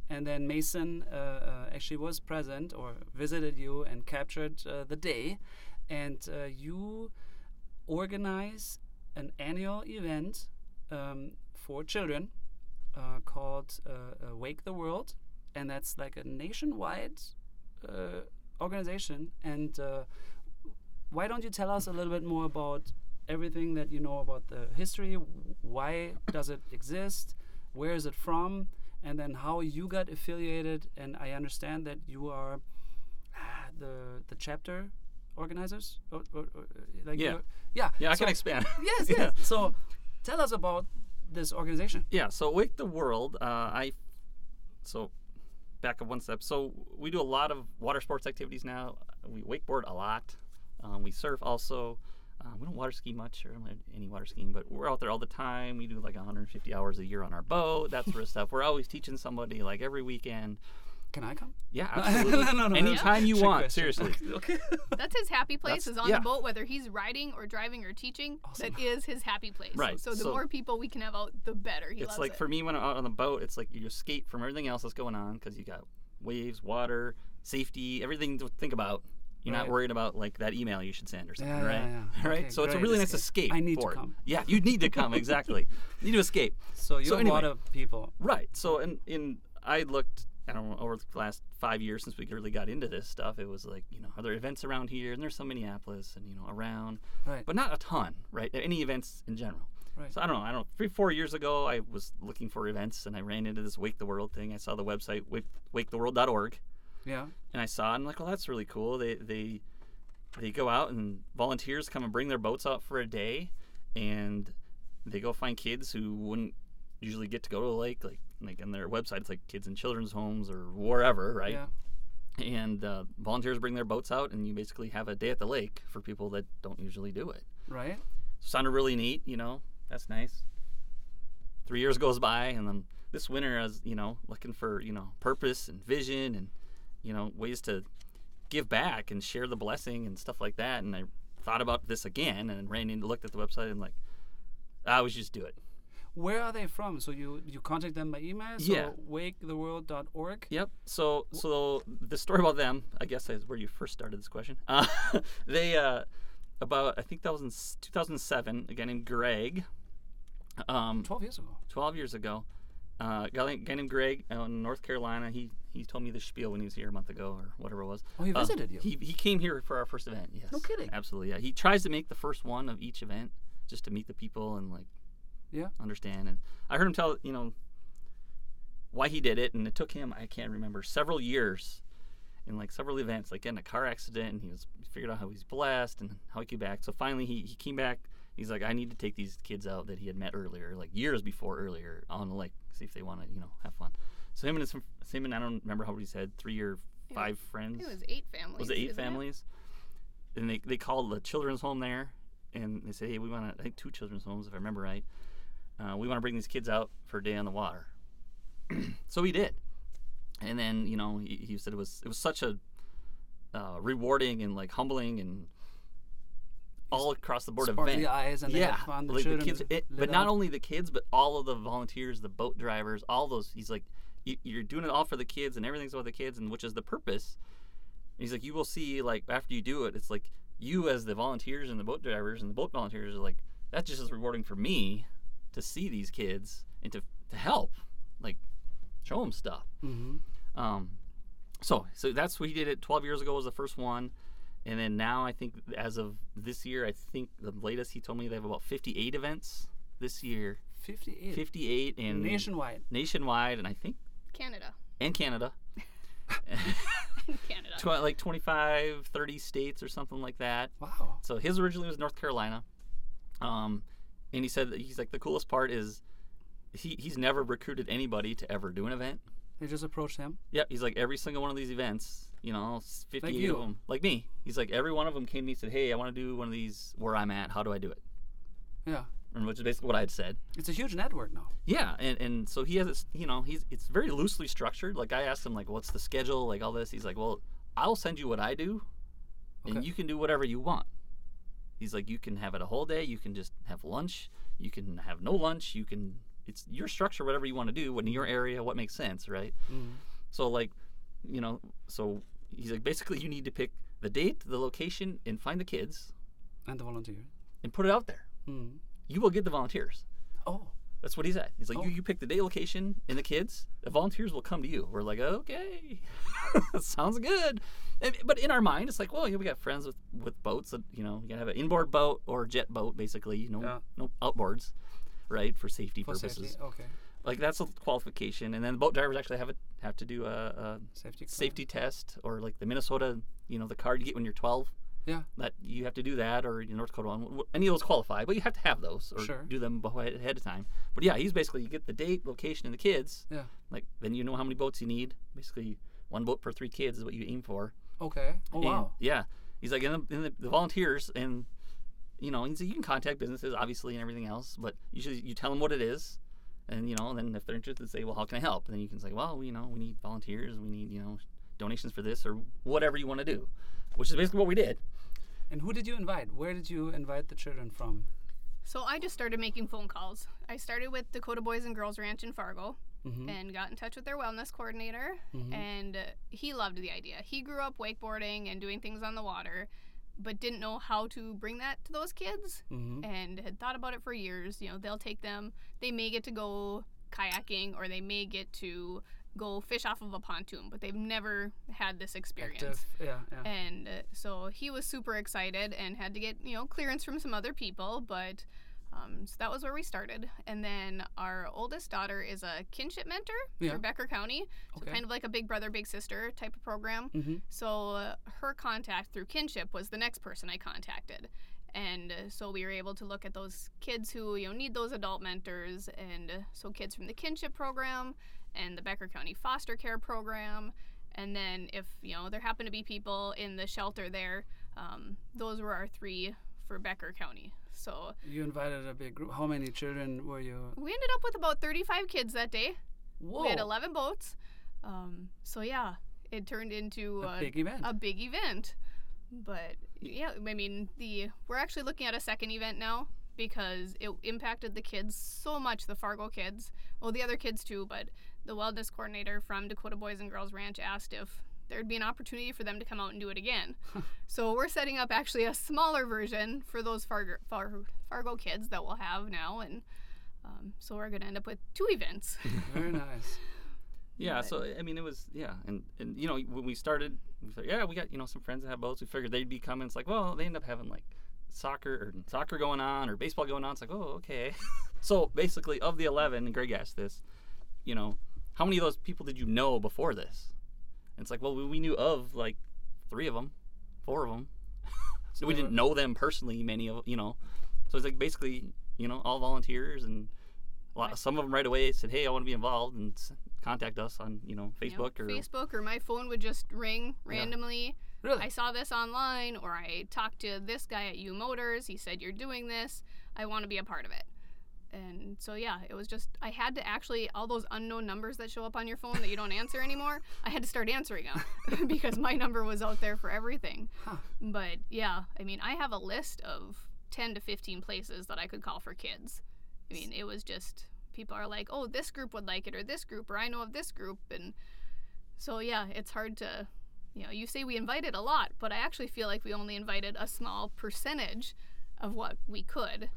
Speaker 1: And then Mason uh, uh, actually was present or visited you and captured uh, the day. And uh, you organize an annual event um, for children uh, called uh, uh, Wake the World. And that's like a nationwide uh, organization. And uh, why don't you tell us a little bit more about everything that you know about the history? Why does it exist? Where is it from? And then how you got affiliated? And I understand that you are ah, the the chapter organizers, or, or, or, like
Speaker 3: Yeah.
Speaker 1: yeah,
Speaker 3: Yeah, I
Speaker 1: so-
Speaker 3: can expand. *laughs*
Speaker 1: Yes, *laughs*
Speaker 3: Yeah.
Speaker 1: yes. So tell us about this organization.
Speaker 3: Yeah, so Wake the World, uh, I so back up one step. So we do a lot of water sports activities now. We wakeboard a lot. Um, we surf also. Uh, we don't water ski much or any water skiing, but we're out there all the time. We do like 150 hours a year on our boat, that sort of stuff. We're always teaching somebody like every weekend.
Speaker 1: Can I come?
Speaker 3: Yeah, *laughs* absolutely.
Speaker 1: no, no, no.
Speaker 3: Anytime you want,
Speaker 1: question.
Speaker 3: seriously. *laughs*
Speaker 1: okay.
Speaker 2: That's his happy place
Speaker 3: That's-
Speaker 2: is on
Speaker 3: yeah.
Speaker 2: the boat, whether he's riding or driving or teaching.
Speaker 1: Awesome.
Speaker 2: That is his happy place.
Speaker 3: Right,
Speaker 2: So the
Speaker 3: so-
Speaker 2: more people we can have out, the better. He
Speaker 3: it's
Speaker 2: loves
Speaker 3: like
Speaker 2: it.
Speaker 3: for me when I'm out on the boat, it's like you escape from everything else that's going on because you got waves, water, safety, everything to think about. You're not worried about like that email you should send or something,
Speaker 1: Yeah,
Speaker 3: right?
Speaker 1: yeah, yeah. *laughs*
Speaker 3: right.
Speaker 1: Okay,
Speaker 3: so it's a
Speaker 1: great
Speaker 3: really nice
Speaker 1: escape.
Speaker 3: escape.
Speaker 1: I need to
Speaker 3: for it.
Speaker 1: come.
Speaker 3: Yeah, you need to come exactly. you need to escape.
Speaker 1: So you're
Speaker 3: anyway.
Speaker 1: of people.
Speaker 3: Right. So in in I looked. I don't know over the last five years since we really got into this stuff. It was like you know are there events around here? And there's some Minneapolis and you know around,
Speaker 1: Right.
Speaker 3: but not a ton, right? Any events in general.
Speaker 1: Right.
Speaker 3: So I don't know. I don't know. Three, four years ago, I was looking for events, and I ran into this Wake the World thing. I saw the website wake, waketheworld.org,
Speaker 1: yeah.
Speaker 3: and I saw it. and I'm like, well, that's really cool. They they they go out and volunteers come and bring their boats out for a day, and they go find kids who wouldn't usually get to go to the lake. Like like on their website, it's like kids in children's homes or wherever, right?
Speaker 1: Yeah.
Speaker 3: And uh, volunteers bring their boats out, and you basically have a day at the lake for people that don't usually do it
Speaker 1: Right.
Speaker 3: sounded really neat. You know, that's nice. Three years goes by, and then this winter, I was you know looking for you know purpose and vision and you know ways to give back and share the blessing and stuff like that. And I thought about this again and ran in, looked at the website, and like, I would just do it.
Speaker 1: Where are they from? So you you contact them by email? So
Speaker 3: Yeah.
Speaker 1: waketheworld.org.
Speaker 3: Yep. So so the story about them, I guess, is where you first started this question. Uh, *laughs* they uh, about I think that was in 2007. A guy named Greg. Um,
Speaker 1: 12 years ago.
Speaker 3: 12 years ago. Uh, a guy, guy named Greg out in North Carolina. He he told me the spiel when he was here a month ago or whatever it was.
Speaker 1: Oh, he
Speaker 3: Uh,
Speaker 1: visited you?
Speaker 3: He, he came here for our first event. Yes.
Speaker 1: No kidding.
Speaker 3: Absolutely. Yeah. He tries to make the first one of each event just to meet the people and like
Speaker 1: Yeah.
Speaker 3: understand. And I heard him tell you know why he did it, and it took him I can't remember several years in like several events, like getting a car accident, and he was he figured out how he's blessed and how he came back. So finally, he, he came back. He's like, I need to take these kids out that he had met earlier, like years before earlier, on the lake, see if they want to, you know, have fun. So him and his, him and I don't remember how he said three or five
Speaker 2: I
Speaker 3: friends.
Speaker 2: it was eight families.
Speaker 3: Was it eight families? And they, they called the children's home there, and they said, hey, we want to, I think two children's homes, if I remember right. Uh, we want to bring these kids out for a day on the water. *clears throat* so we did. And then, you know, he, he said it was it was such a uh, rewarding and like humbling and all across the board
Speaker 1: Sparkly
Speaker 3: event.
Speaker 1: eyes and
Speaker 3: yeah.
Speaker 1: The
Speaker 3: like the kids, it, but not
Speaker 1: up.
Speaker 3: only the kids, but all of the volunteers, the boat drivers, all those. He's like, you, you're doing it all for the kids, and everything's about the kids, and which is the purpose. And he's like, you will see, like after you do it, it's like you as the volunteers and the boat drivers and the boat volunteers are like, that's just as rewarding for me to see these kids and to to help, like show them stuff.
Speaker 1: Mhm.
Speaker 3: Um, so so that's what he did it 12 years ago was the first one, and then now I think as of this year, I think the latest he told me they have about 58 events this year,
Speaker 1: 58.
Speaker 3: 58 in
Speaker 1: Nationwide.
Speaker 3: nationwide, and I think
Speaker 2: Canada.
Speaker 3: and Canada, *laughs*
Speaker 2: Canada.
Speaker 3: Tw- like 25, 30 states or something like that.
Speaker 1: Wow.
Speaker 3: So his originally was North Carolina, um, and he said that he's like the coolest part is he he's never recruited anybody to ever do an event.
Speaker 1: They just approached him.
Speaker 3: Yep, he's like every single one of these events, you know, s- 58
Speaker 1: you.
Speaker 3: of them, like me. He's like every one of them came to me and said, "Hey, I want to do one of these where I'm at. How do I do it?"
Speaker 1: Yeah.
Speaker 3: and which is basically what I had said.
Speaker 1: It's a huge network now.
Speaker 3: Yeah, and, and so he has this, you know, he's it's very loosely structured. Like I asked him, like, what's the schedule, like all this. He's like, well, I'll send you what I do, and
Speaker 1: Okay.
Speaker 3: you can do whatever you want. He's like, you can have it a whole day. You can just have lunch. You can have no lunch. You can. It's your structure, whatever you want to do, in your area, what makes sense, right?
Speaker 1: Mm.
Speaker 3: So like, you know, so he's like, basically, you need to pick the date, the location, and find the kids,
Speaker 1: And the volunteer.
Speaker 3: and put it out there.
Speaker 1: Mm.
Speaker 3: You will get the volunteers.
Speaker 1: Oh.
Speaker 3: That's what he said. He's like,
Speaker 1: Oh.
Speaker 3: you, you pick the day, location, and the kids. The volunteers will come to you. We're like, okay, *laughs* sounds good. But in our mind, it's like, well, know, we got friends with, with boats. That, you know, you gotta have an inboard boat or a jet boat, basically. You know,
Speaker 1: Yeah.
Speaker 3: no outboards, right, for safety
Speaker 1: For
Speaker 3: purposes.
Speaker 1: safety. Okay.
Speaker 3: Like that's a qualification. And then boat drivers actually have a, have to do a, a
Speaker 1: Safety.
Speaker 3: safety test or like the Minnesota, you know, the card you get when you're 12.
Speaker 1: Yeah.
Speaker 3: That you have to do that, or you know, North Dakota one. Any of those qualify, but you have to have those or
Speaker 1: Sure.
Speaker 3: do them ahead of time. But yeah, he's basically you get the date, location, and the kids.
Speaker 1: Yeah.
Speaker 3: Like then you know how many boats you need. Basically, one boat per three kids is what you aim for.
Speaker 1: Okay. Oh
Speaker 3: And,
Speaker 1: wow.
Speaker 3: yeah. He's like, and the, and the, the volunteers and you know, he's like, you can contact businesses obviously and everything else, but usually you tell them what it is, and you know, and then if they're interested, say, well, how can I help? And then you can say, well, you know, we need volunteers, we need you know, donations for this or whatever you want to do, which is basically what we did.
Speaker 1: And who did you invite? Where did you invite the children from?
Speaker 2: So I just started making phone calls. I started with Dakota Boys and Girls Ranch in Fargo
Speaker 1: Mm-hmm.
Speaker 2: and got in touch with their wellness coordinator.
Speaker 1: Mhm.
Speaker 2: And he loved the idea. He grew up wakeboarding and doing things on the water, but didn't know how to bring that to those kids
Speaker 1: Mm-hmm.
Speaker 2: and had thought about it for years. You know, they'll take them, they may get to go kayaking or they may get to go fish off of a pontoon, but they've never had this experience.
Speaker 1: Active. Yeah. Yeah.
Speaker 2: And uh, so he was super excited and had to get, you know, clearance from some other people. But um, so that was where we started. And then our oldest daughter is a kinship mentor
Speaker 1: Yeah.
Speaker 2: through Becker County. So
Speaker 1: Okay.
Speaker 2: kind of like a big brother, big sister type of program.
Speaker 1: Mm-hmm.
Speaker 2: So uh, her contact through kinship was the next person I contacted. And uh, so we were able to look at those kids who you know need those adult mentors, and uh, so kids from the kinship program and the Becker County foster care program, and then if you know there happen to be people in the shelter there, um, those were our three for Becker County. So
Speaker 1: You invited a big group. How many children were you?
Speaker 2: we ended up with about 35 kids that day.
Speaker 1: Whoa.
Speaker 2: We had 11 boats. Um, so yeah, it turned into
Speaker 1: A big event.
Speaker 2: a big event. But yeah, I mean, the we're actually looking at a second event now because it impacted the kids so much. The Fargo kids, well, the other kids too, but the wellness coordinator from Dakota Boys and Girls Ranch asked if there'd be an opportunity for them to come out and do it again. *laughs* so we're setting up actually a smaller version for those Fargo, Far, Fargo kids that we'll have now, and um, so we're gonna end up with two events. *laughs*
Speaker 1: Very nice.
Speaker 3: Yeah,
Speaker 2: But-
Speaker 3: so I mean, it was yeah, and and you know when we started, we said yeah, we got you know some friends that have boats. We figured they'd be coming. It's like well, they end up having like soccer or soccer going on or baseball going on. It's like oh okay. *laughs* so basically, of the eleven, and Greg asked this, you know, how many of those people did you know before this? And it's like well, we, we knew of like three of them, four of them. *laughs* so we didn't know them personally. Many of you know, so it's like basically you know all volunteers and. a lot- Some of them right away said, "Hey, I want to be involved," and contact us on you know
Speaker 2: You know,
Speaker 3: Facebook or
Speaker 2: Facebook or my phone would just ring randomly.
Speaker 1: Really?
Speaker 2: I saw this online, or I talked to this guy at U Motors. He said you're doing this. I want to be a part of it. And so yeah, it was just I had to actually all those unknown numbers that show up on your phone that you don't answer anymore. I had to start answering them *laughs* because my number was out there for everything.
Speaker 1: Huh.
Speaker 2: But yeah, I mean, I have a list of 10 to 15 places that I could call for kids. I mean, it was just people are like, "Oh, this group would like it or this group or I know of this group." And so yeah, it's hard to you know, you say we invited a lot, but I actually feel like we only invited a small percentage of what we could.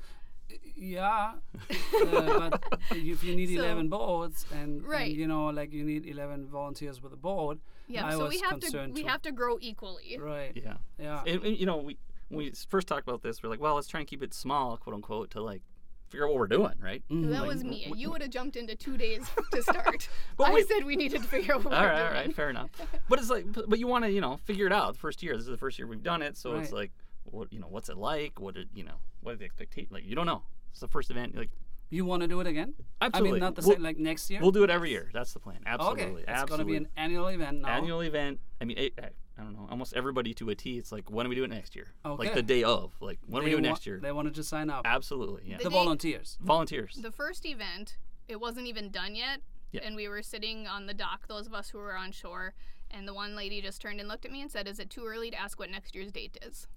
Speaker 1: Yeah, *laughs* uh, but if you need *laughs*
Speaker 2: So-
Speaker 1: 11 boats and,
Speaker 2: Right.
Speaker 1: and you know like you need 11 volunteers with a boat,
Speaker 2: Yeah,
Speaker 1: I
Speaker 2: so we
Speaker 1: was
Speaker 2: have to we
Speaker 1: too.
Speaker 2: have to grow equally.
Speaker 1: right?
Speaker 3: yeah.
Speaker 1: Yeah.
Speaker 3: And, and, you know, we when we first talked about this, we're like, well, let's try and keep it small, quote unquote, to like figure out what we're doing, right?
Speaker 1: Mhm.
Speaker 2: That
Speaker 3: Like,
Speaker 2: was me.
Speaker 3: w-
Speaker 2: You would have jumped into two days *laughs* to start.
Speaker 3: But
Speaker 2: I
Speaker 3: wait-
Speaker 2: said we needed to figure out what
Speaker 3: all
Speaker 2: we're
Speaker 3: right,
Speaker 2: doing.
Speaker 3: right, fair enough. But it's like, but, but you want to, you know, figure it out the first year. This is the first year we've done it, so it's like, what, you know, what's it like? What, it, you know, what are the expectations? Like, you don't know. It's the first event. Like,
Speaker 1: You want to do it again?
Speaker 3: absolutely.
Speaker 1: I mean, not the
Speaker 3: we'll,
Speaker 1: same like next year.
Speaker 3: We'll do it every year. That's the plan. Absolutely.
Speaker 1: okay, it's
Speaker 3: absolutely.
Speaker 1: gonna be an annual event now.
Speaker 3: annual event. I mean, it, I don't know, almost everybody to a T. It's like, when do we do it next year?
Speaker 1: Okay.
Speaker 3: Like the day of. Like, when do we
Speaker 1: They
Speaker 3: do it
Speaker 1: wa-
Speaker 3: next year?
Speaker 1: They wanted to sign up.
Speaker 3: Absolutely, yeah.
Speaker 2: The
Speaker 1: the
Speaker 2: day-
Speaker 1: volunteers.
Speaker 3: Volunteers.
Speaker 2: The first event, it wasn't even done yet,
Speaker 3: Yeah.
Speaker 2: and we were sitting on the dock, those of us who were on shore, and the one lady just turned and looked at me and said, "Is it too early to ask what next year's date is?"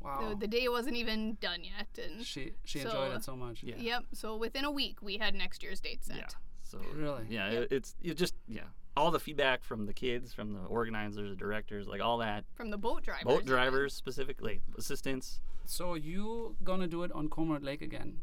Speaker 1: Wow.
Speaker 2: The, the day wasn't even done yet, and
Speaker 1: she she enjoyed it so much.
Speaker 3: Yeah.
Speaker 2: yep. So within a week, we had next year's date set.
Speaker 3: yeah. So
Speaker 1: Really?
Speaker 3: yeah,
Speaker 2: Yep.
Speaker 3: it, it's you just yeah, all the feedback from the kids, from the organizers, the directors, like all that,
Speaker 2: From the boat drivers.
Speaker 3: boat
Speaker 2: even.
Speaker 3: drivers specifically, assistants.
Speaker 1: So you gonna do it on Cormorant Lake again?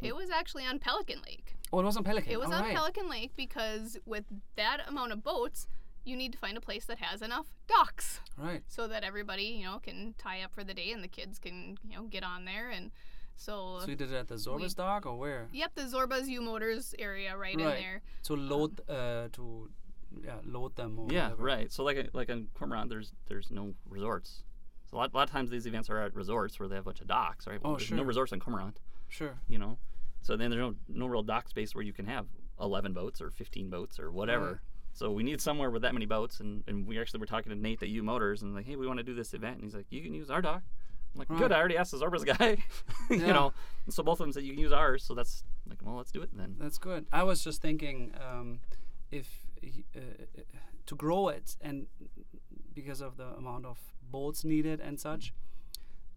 Speaker 2: It was actually on Pelican Lake.
Speaker 1: Oh, it was on Pelican.
Speaker 2: It was
Speaker 1: All
Speaker 2: on
Speaker 1: right.
Speaker 2: Pelican Lake because with that amount of boats, you need to find a place that has enough docks
Speaker 1: Right.
Speaker 2: so that everybody, you know, can tie up for the day and the kids can, you know, get on there and so,
Speaker 1: So you did it at the Zorbaz dock or where?
Speaker 2: yep, the Zorbaz U Motors area right, in
Speaker 1: Right.
Speaker 2: there.
Speaker 1: To load uh to yeah load them or
Speaker 3: Yeah,
Speaker 1: whatever.
Speaker 3: right. So like like on Cormorant, there's there's no resorts. So a lot, a lot of times these events are at resorts where they have a bunch of docks, right? Well,
Speaker 1: Oh,
Speaker 3: there's no resorts on Cormorant,
Speaker 1: Sure.
Speaker 3: you know. So then there's no no real dock space where you can have 11 boats or 15 boats or whatever. So we need somewhere with that many boats, and, and we actually were talking to Nate at U Motors, and like, hey, we want to do this event, and he's like, you can use our dock. I'm like,
Speaker 1: Right.
Speaker 3: good. I already asked the Zorbaz guy, *laughs* you
Speaker 1: Yeah.
Speaker 3: know. And so both of them said you can use ours. So that's like, well, let's do it then.
Speaker 1: That's good. I was just thinking um, if uh, to grow it and because of the amount of boats needed and such,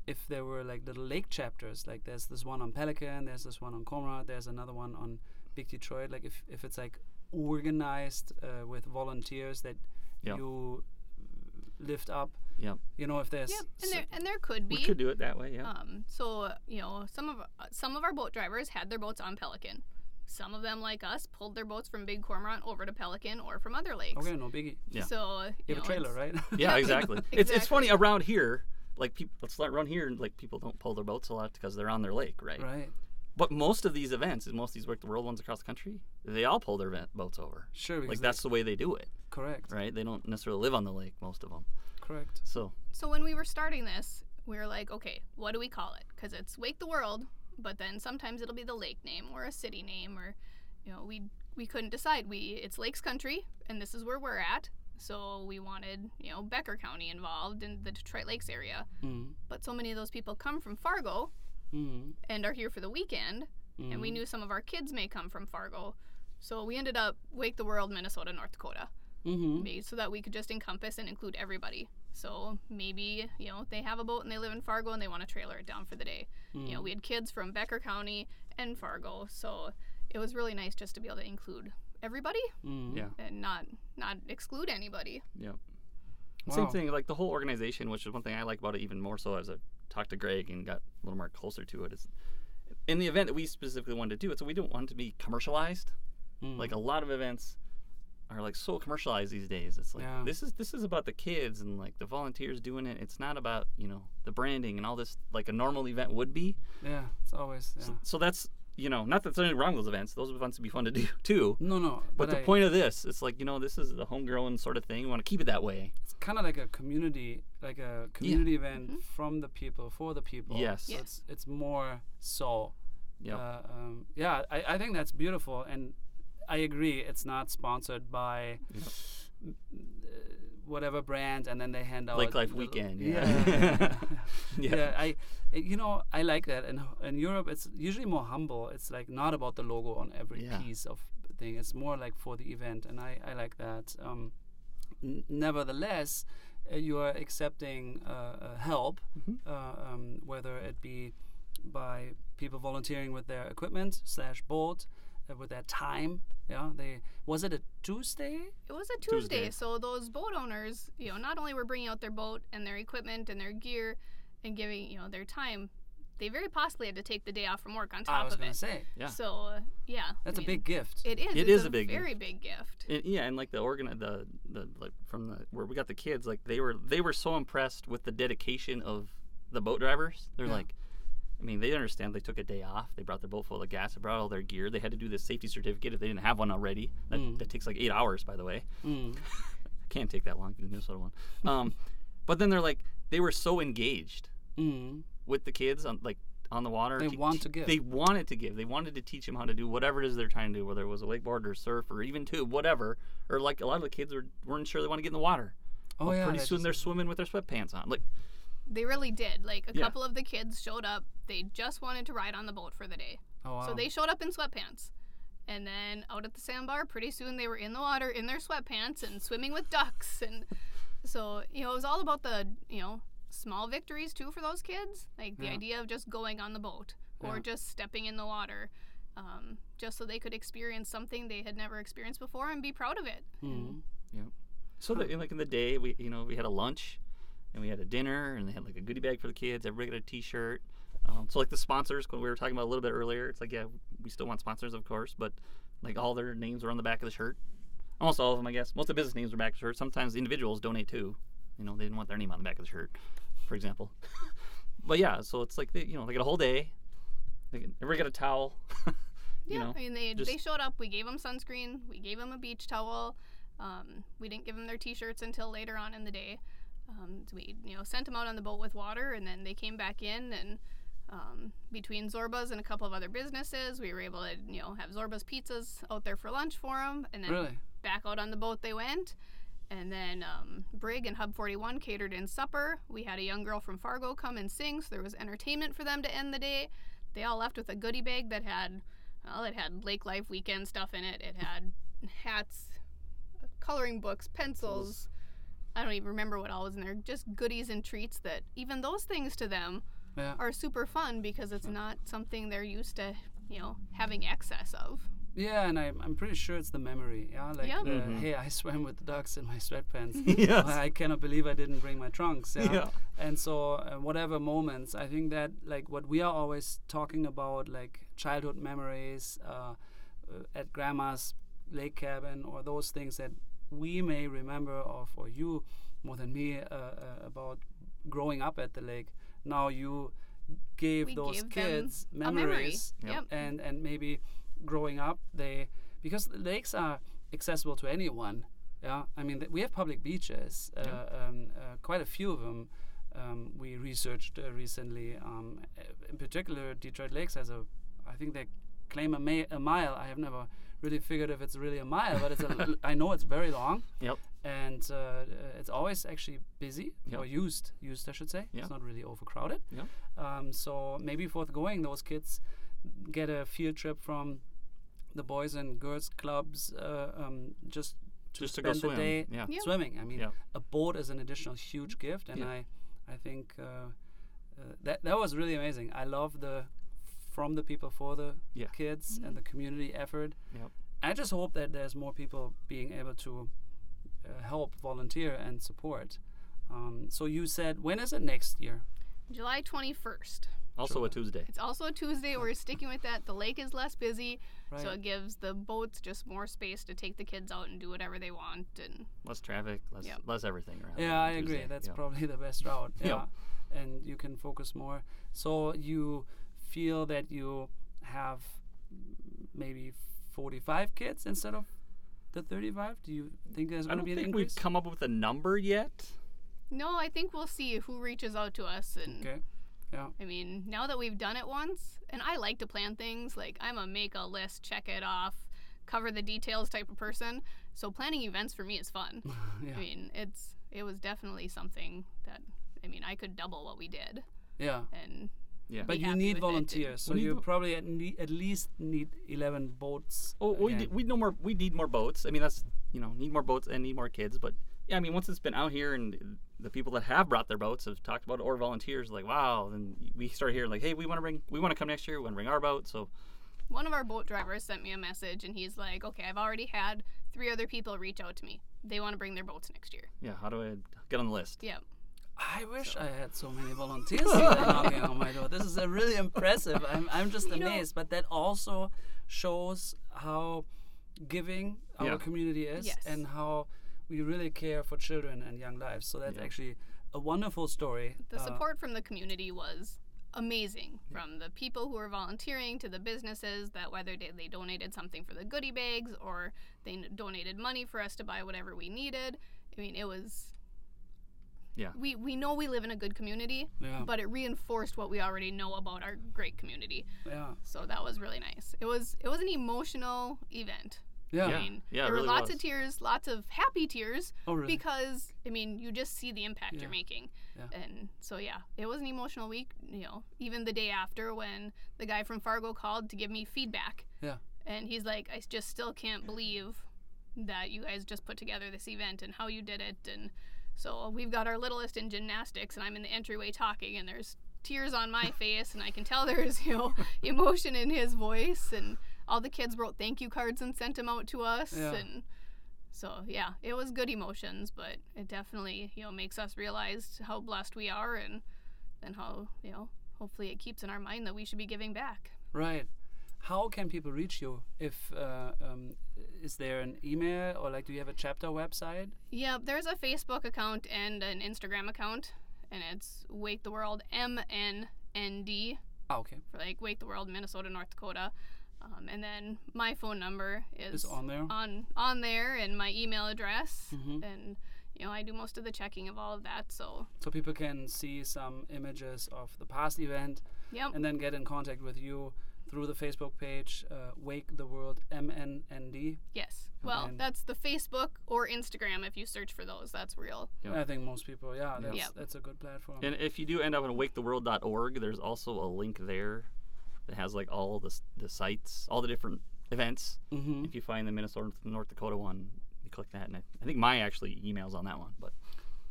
Speaker 1: if there were like little lake chapters, like there's this one on Pelican, there's this one on Cormorant, there's another one on Big Detroit. Like if, if it's like organized uh, with volunteers that
Speaker 3: Yeah.
Speaker 1: you lift up,
Speaker 3: Yep.
Speaker 1: you know, if there's
Speaker 2: Yep, and there and there could be.
Speaker 3: We could do it that way. Yeah.
Speaker 2: Um, so uh, you know, some of uh, some of our boat drivers had their boats on Pelican. Some of them, like us, pulled their boats from Big Cormorant over to Pelican or from other lakes.
Speaker 1: okay, no biggie.
Speaker 3: Yeah.
Speaker 2: So uh,
Speaker 1: You have
Speaker 2: know,
Speaker 1: a trailer, right?
Speaker 3: Yeah, *laughs*
Speaker 2: Yeah,
Speaker 3: exactly. *laughs* It's it's funny around here. Like people, let's let around here. And like people don't pull their boats a lot because they're on their lake, right?
Speaker 1: right.
Speaker 3: But most of these events, and most of these Wake the World ones across the country, they all pull their event boats over.
Speaker 1: Sure.
Speaker 3: Like that's the way they do it,
Speaker 1: correct.
Speaker 3: right? They don't necessarily live on the lake, most of them.
Speaker 1: Correct.
Speaker 3: So
Speaker 2: So when we were starting this, we were like, okay, what do we call it? Because it's Wake the World, but then sometimes it'll be the lake name or a city name, or you know, we we couldn't decide. We it's Lakes Country, and this is where we're at. So we wanted, you know, Becker County involved in the Detroit Lakes area.
Speaker 1: Mm.
Speaker 2: But so many of those people come from Fargo
Speaker 1: Mm.
Speaker 2: and are here for the weekend, and we
Speaker 1: Mhm.
Speaker 2: knew some of our kids may come from Fargo. So we ended up Wake the World, Minnesota, North Dakota,
Speaker 1: Mm-hmm.
Speaker 2: made so that we could just encompass and include everybody. So maybe you know they have a boat and they live in Fargo and they want to trailer it down for the day. You know we had kids from Becker County and Fargo, so it was really nice just to be able to include everybody
Speaker 1: Mm.
Speaker 3: yeah,
Speaker 2: and not not exclude anybody.
Speaker 3: yep. Same thing. Like the whole organization, which is one thing I like about it even more so as I talked to Greg and got a little more closer to it. Is in the event that we specifically wanted to do it, so we don't want it to be commercialized.
Speaker 1: Mm.
Speaker 3: Like a lot of events are like so commercialized these days. It's like
Speaker 1: Yeah.
Speaker 3: this is this is about the kids and like the volunteers doing it. It's not about you know the branding and all this like a normal event would be.
Speaker 1: yeah, it's always yeah.
Speaker 3: So that's you know not that there's anything wrong with those events. Those events would be fun to do *laughs* too.
Speaker 1: No, no,
Speaker 3: But, the
Speaker 1: I-
Speaker 3: point of this, it's like you know this is a homegrown sort of thing. We want to keep it that way.
Speaker 1: it's kind of like a community, like a community event from the people for the people.
Speaker 3: Yes.
Speaker 1: So
Speaker 2: Yeah.
Speaker 1: it's it's more so.
Speaker 3: Yep.
Speaker 1: Uh, um, yeah, I, I think that's beautiful, and I agree. It's not sponsored by
Speaker 3: Yep.
Speaker 1: uh, whatever brand, and then they hand out
Speaker 3: Lake Life Weekend,
Speaker 1: Yeah,
Speaker 3: yeah. *laughs* *laughs*
Speaker 1: yeah.
Speaker 3: Yeah.
Speaker 1: I, you know, I like that. And in Europe, it's usually more humble. It's like not about the logo on every
Speaker 3: Yeah.
Speaker 1: piece of thing. It's more like for the event, and I, I like that. Um, n- nevertheless, uh, you are accepting uh, uh, help,
Speaker 3: Mm-hmm.
Speaker 1: uh, um, whether it be by people volunteering with their equipment slash boat, uh, with their time. Yeah, they was it a Tuesday?
Speaker 2: It was a Tuesday,
Speaker 3: Tuesday.
Speaker 2: so those boat owners, you know, not only were bringing out their boat and their equipment and their gear and giving, you know, their time, they very possibly had to take the day off from work on top
Speaker 1: I was
Speaker 2: of
Speaker 1: gonna
Speaker 2: it.
Speaker 1: say
Speaker 3: Yeah.
Speaker 2: So uh, yeah, I
Speaker 1: that's a big gift.
Speaker 2: It is.
Speaker 3: It is
Speaker 2: a,
Speaker 3: a big
Speaker 2: very big gift.
Speaker 3: And, yeah, and like the organ, the the like from the where we got the kids, like they were they were so impressed with the dedication of the boat drivers. They're
Speaker 1: Yeah.
Speaker 3: like, I mean, they understand. They took a day off. They brought their boat full of gas. They brought all their gear. They had to do this safety certificate if they didn't have one already. That,
Speaker 1: Mm.
Speaker 3: that takes like eight hours, by the way.
Speaker 1: Mm. *laughs*
Speaker 3: Can't take that long. The Minnesota one. Um, *laughs* but then they're like, they were so engaged
Speaker 1: Mm.
Speaker 3: with the kids on like on the water.
Speaker 1: They
Speaker 3: te-
Speaker 1: want to give.
Speaker 3: They wanted to give. They wanted to teach them how to do whatever it is they're trying to do, whether it was a wakeboard or surf or even tube, whatever. Or like a lot of the kids were, weren't sure they want to get in the water.
Speaker 1: Oh
Speaker 3: Well,
Speaker 1: yeah.
Speaker 3: pretty soon
Speaker 1: just-
Speaker 3: they're swimming with their sweatpants on. Like,
Speaker 2: They really did. Like a
Speaker 3: Yeah.
Speaker 2: couple of the kids showed up. They just wanted to ride on the boat for the day.
Speaker 1: Oh wow.
Speaker 2: So they showed up in sweatpants. And then out at the sandbar, pretty soon they were in the water in their sweatpants and swimming with ducks. And so, you know, it was all about the, you know, small victories too for those kids. Like the
Speaker 1: Yeah.
Speaker 2: idea of just going on the boat or
Speaker 1: Yeah.
Speaker 2: just stepping in the water, um, just so they could experience something they had never experienced before and be proud of it.
Speaker 1: Mhm.
Speaker 3: so that, like in the day, we you know we had a lunch, and we had a dinner, and they had like a goodie bag for the kids. Everybody got a T-shirt. Um, so like the sponsors, we were talking about a little bit earlier. It's like yeah, we still want sponsors, of course, but like all their names were on the back of the shirt. Almost all of them, I guess. Most of the business names were back of the shirt. Sometimes individuals donate too. You know, they didn't want their name on the back of the shirt, for example. *laughs* but yeah, so it's like they, you know, they get a whole day. They get, everybody got a towel. *laughs* you
Speaker 2: yeah,
Speaker 3: know,
Speaker 2: I mean, they,
Speaker 3: just-
Speaker 2: they showed up. We gave them sunscreen. We gave them a beach towel. Um, we didn't give them their t-shirts until later on in the day. Um, so we, you know, sent them out on the boat with water, and then they came back in. And um, between Zorbaz and a couple of other businesses, we were able to, you know, have Zorbaz pizzas out there for lunch for them. And then
Speaker 1: Really?
Speaker 2: back out on the boat they went. And then um, Brig and Hub 41 catered in supper. We had a young girl from Fargo come and sing, so there was entertainment for them to end the day. They all left with a goodie bag that had, well, it had Lake Life weekend stuff in it. It had hats, coloring books, pencils. I don't even remember what all was in there. Just goodies and treats that even those things to them
Speaker 1: Yeah.
Speaker 2: are super fun because it's not something they're used to, you know, having excess of.
Speaker 1: Yeah, and I'm, I'm pretty sure it's the memory. Yeah, like
Speaker 2: Yeah.
Speaker 1: the,
Speaker 3: Mhm.
Speaker 1: hey, I swam with the ducks in my sweatpants. *laughs* *laughs*
Speaker 3: Yes.
Speaker 1: I cannot believe I didn't bring my trunks. Yeah.
Speaker 3: Yeah.
Speaker 1: And so, uh, whatever moments, I think that like what we are always talking about, like childhood memories uh, uh, at grandma's lake cabin, or those things that we may remember of, or you more than me uh, uh, about growing up at the lake. Now you gave
Speaker 2: We
Speaker 1: those
Speaker 2: gave
Speaker 1: kids
Speaker 2: a memory.
Speaker 1: memories
Speaker 3: Yep.
Speaker 2: Yep.
Speaker 1: and and maybe growing up they because the lakes are accessible to anyone yeah i mean th- we have public beaches uh, um, uh, quite a few of them um, we researched uh, recently um, in particular detroit lakes has a i think they claim a, ma- a mile i have never really figured if it's really a mile but it's a l- *laughs* i know it's very long
Speaker 3: Yep.
Speaker 1: and uh, it's always actually busy
Speaker 3: Yep.
Speaker 1: or used used i should say
Speaker 3: Yeah.
Speaker 1: it's not really overcrowded
Speaker 3: Yep.
Speaker 1: um, so maybe forth going, those kids get a field trip from the boys and girls clubs uh, um, just to
Speaker 3: Just to go
Speaker 1: spend
Speaker 3: swim.
Speaker 1: day
Speaker 3: Yeah.
Speaker 2: Yeah.
Speaker 1: swimming i mean
Speaker 3: Yeah.
Speaker 1: a boat is an additional huge gift and
Speaker 3: Yeah.
Speaker 1: i i think uh, uh, that that was really amazing i love the from the people for the
Speaker 3: Yeah.
Speaker 1: kids and the community effort
Speaker 3: Yep.
Speaker 1: i just hope that there's more people being able to uh, help volunteer and support um, so you said when is it next year
Speaker 2: July 21st.
Speaker 3: Also a Tuesday.
Speaker 2: It's also a Tuesday. We're *laughs* sticking with that. The lake is less busy, so it gives the boats just more space to take the kids out and do whatever they want. And
Speaker 3: Less traffic, less
Speaker 2: Yep.
Speaker 3: less everything around.
Speaker 1: Yeah,
Speaker 3: on
Speaker 1: I agree. That's
Speaker 3: Yeah.
Speaker 1: probably the best route. *laughs*
Speaker 3: Yeah.
Speaker 1: Yeah. And you can focus more. So you feel that you have maybe 45 kids instead of the 35? Do you think there's going to
Speaker 3: don't
Speaker 1: be an
Speaker 3: think
Speaker 1: increase?
Speaker 3: we've come up with a number yet.
Speaker 2: no, I think we'll see who reaches out to us. And
Speaker 1: okay. Yeah.
Speaker 2: I mean, now that we've done it once, and I like to plan things. Like I'm a make a list, check it off, cover the details type of person. So planning events for me is fun. *laughs*
Speaker 1: Yeah.
Speaker 2: I mean, it's it was definitely something that I mean I could double what we did,
Speaker 1: Yeah.
Speaker 2: and
Speaker 3: Yeah.
Speaker 1: But
Speaker 2: be
Speaker 1: you need volunteers, so
Speaker 3: need
Speaker 1: you probably at, ne- at least need 11 boats.
Speaker 3: Oh, we d- we know more. We need more boats. I mean, that's you know, need more boats and need more kids. But yeah, I mean, once it's been out here and the people that have brought their boats have talked about it, or volunteers, like wow, then we start hearing like, hey, we want to bring, we want to come next year. We want to bring our boat. So
Speaker 2: One of our boat drivers sent me a message and he's like, okay, I've already had three other people reach out to me. They want to bring their boats next year.
Speaker 3: yeah, how do I get on the list?
Speaker 2: Yeah.
Speaker 1: I wish I had so many volunteers here knocking on my door. This is really impressive. I'm, I'm just
Speaker 2: You know-
Speaker 1: amazed. But that also shows how giving our
Speaker 3: Yeah.
Speaker 1: community is
Speaker 2: Yes.
Speaker 1: and how we really care for children and young lives. So that's
Speaker 3: Yeah.
Speaker 1: actually a wonderful story.
Speaker 2: The
Speaker 1: Uh,
Speaker 2: support from the community was amazing. From the people who were volunteering to the businesses that whether they, they donated something for the goodie bags or they n- donated money for us to buy whatever we needed. I mean, it was.
Speaker 3: Yeah.
Speaker 2: We, we know we live in a good community,
Speaker 1: Yeah.
Speaker 2: but it reinforced what we already know about our great community.
Speaker 1: yeah.
Speaker 2: So that was really nice. It was it was an emotional event.
Speaker 1: Yeah.
Speaker 3: Yeah.
Speaker 2: I mean,
Speaker 3: yeah, it
Speaker 2: there
Speaker 3: really
Speaker 2: were lots of tears, lots of happy tears,
Speaker 1: Oh, really?
Speaker 2: because I mean, you just see the impact
Speaker 1: Yeah.
Speaker 2: you're making.
Speaker 1: Yeah.
Speaker 2: And so yeah, it was an emotional week. You know, even the day after when the guy from Fargo called to give me feedback,
Speaker 1: Yeah.
Speaker 2: and he's like, I just still can't believe that you guys just put together this event and how you did it. And so we've got our littlest in gymnastics, and I'm in the entryway talking, and there's tears on my face, and I can tell *laughs* there's you know emotion in his voice, and all the kids wrote thank you cards and sent them out to us,
Speaker 1: Yeah.
Speaker 2: and so yeah, it was good emotions, but it definitely you know makes us realize how blessed we are, and and how you know hopefully it keeps in our mind that we should be giving back.
Speaker 1: Right. How can people reach you? If uh, um, is there an email or like do you have a chapter website?
Speaker 2: Yeah, there's a Facebook account and an Instagram account, and it's Wake the World M N N D
Speaker 1: Ah, okay,
Speaker 2: for like Wake the World Minnesota North Dakota. Um, and then my phone number is
Speaker 1: is on there.
Speaker 2: on on there, and my email address,
Speaker 1: Mhm.
Speaker 2: and you know I do most of the checking of all of that. So
Speaker 1: so people can see some images of the past event
Speaker 2: yep,
Speaker 1: and then get in contact with you through the Facebook page uh, Wake the World MNND.
Speaker 2: yes. Well,
Speaker 1: And-
Speaker 2: that's the Facebook or Instagram. If you search for those, that's real.
Speaker 3: Yep.
Speaker 1: I think most people, yeah, that's
Speaker 2: Yep.
Speaker 1: that's a good platform.
Speaker 3: And if you do end up on waketheworld.org, there's also a link there that has like all the the sites, all the different events.
Speaker 1: mm-hmm.
Speaker 3: If you find the Minnesota North Dakota one, you click that, and I, I think my actually emails on that one. But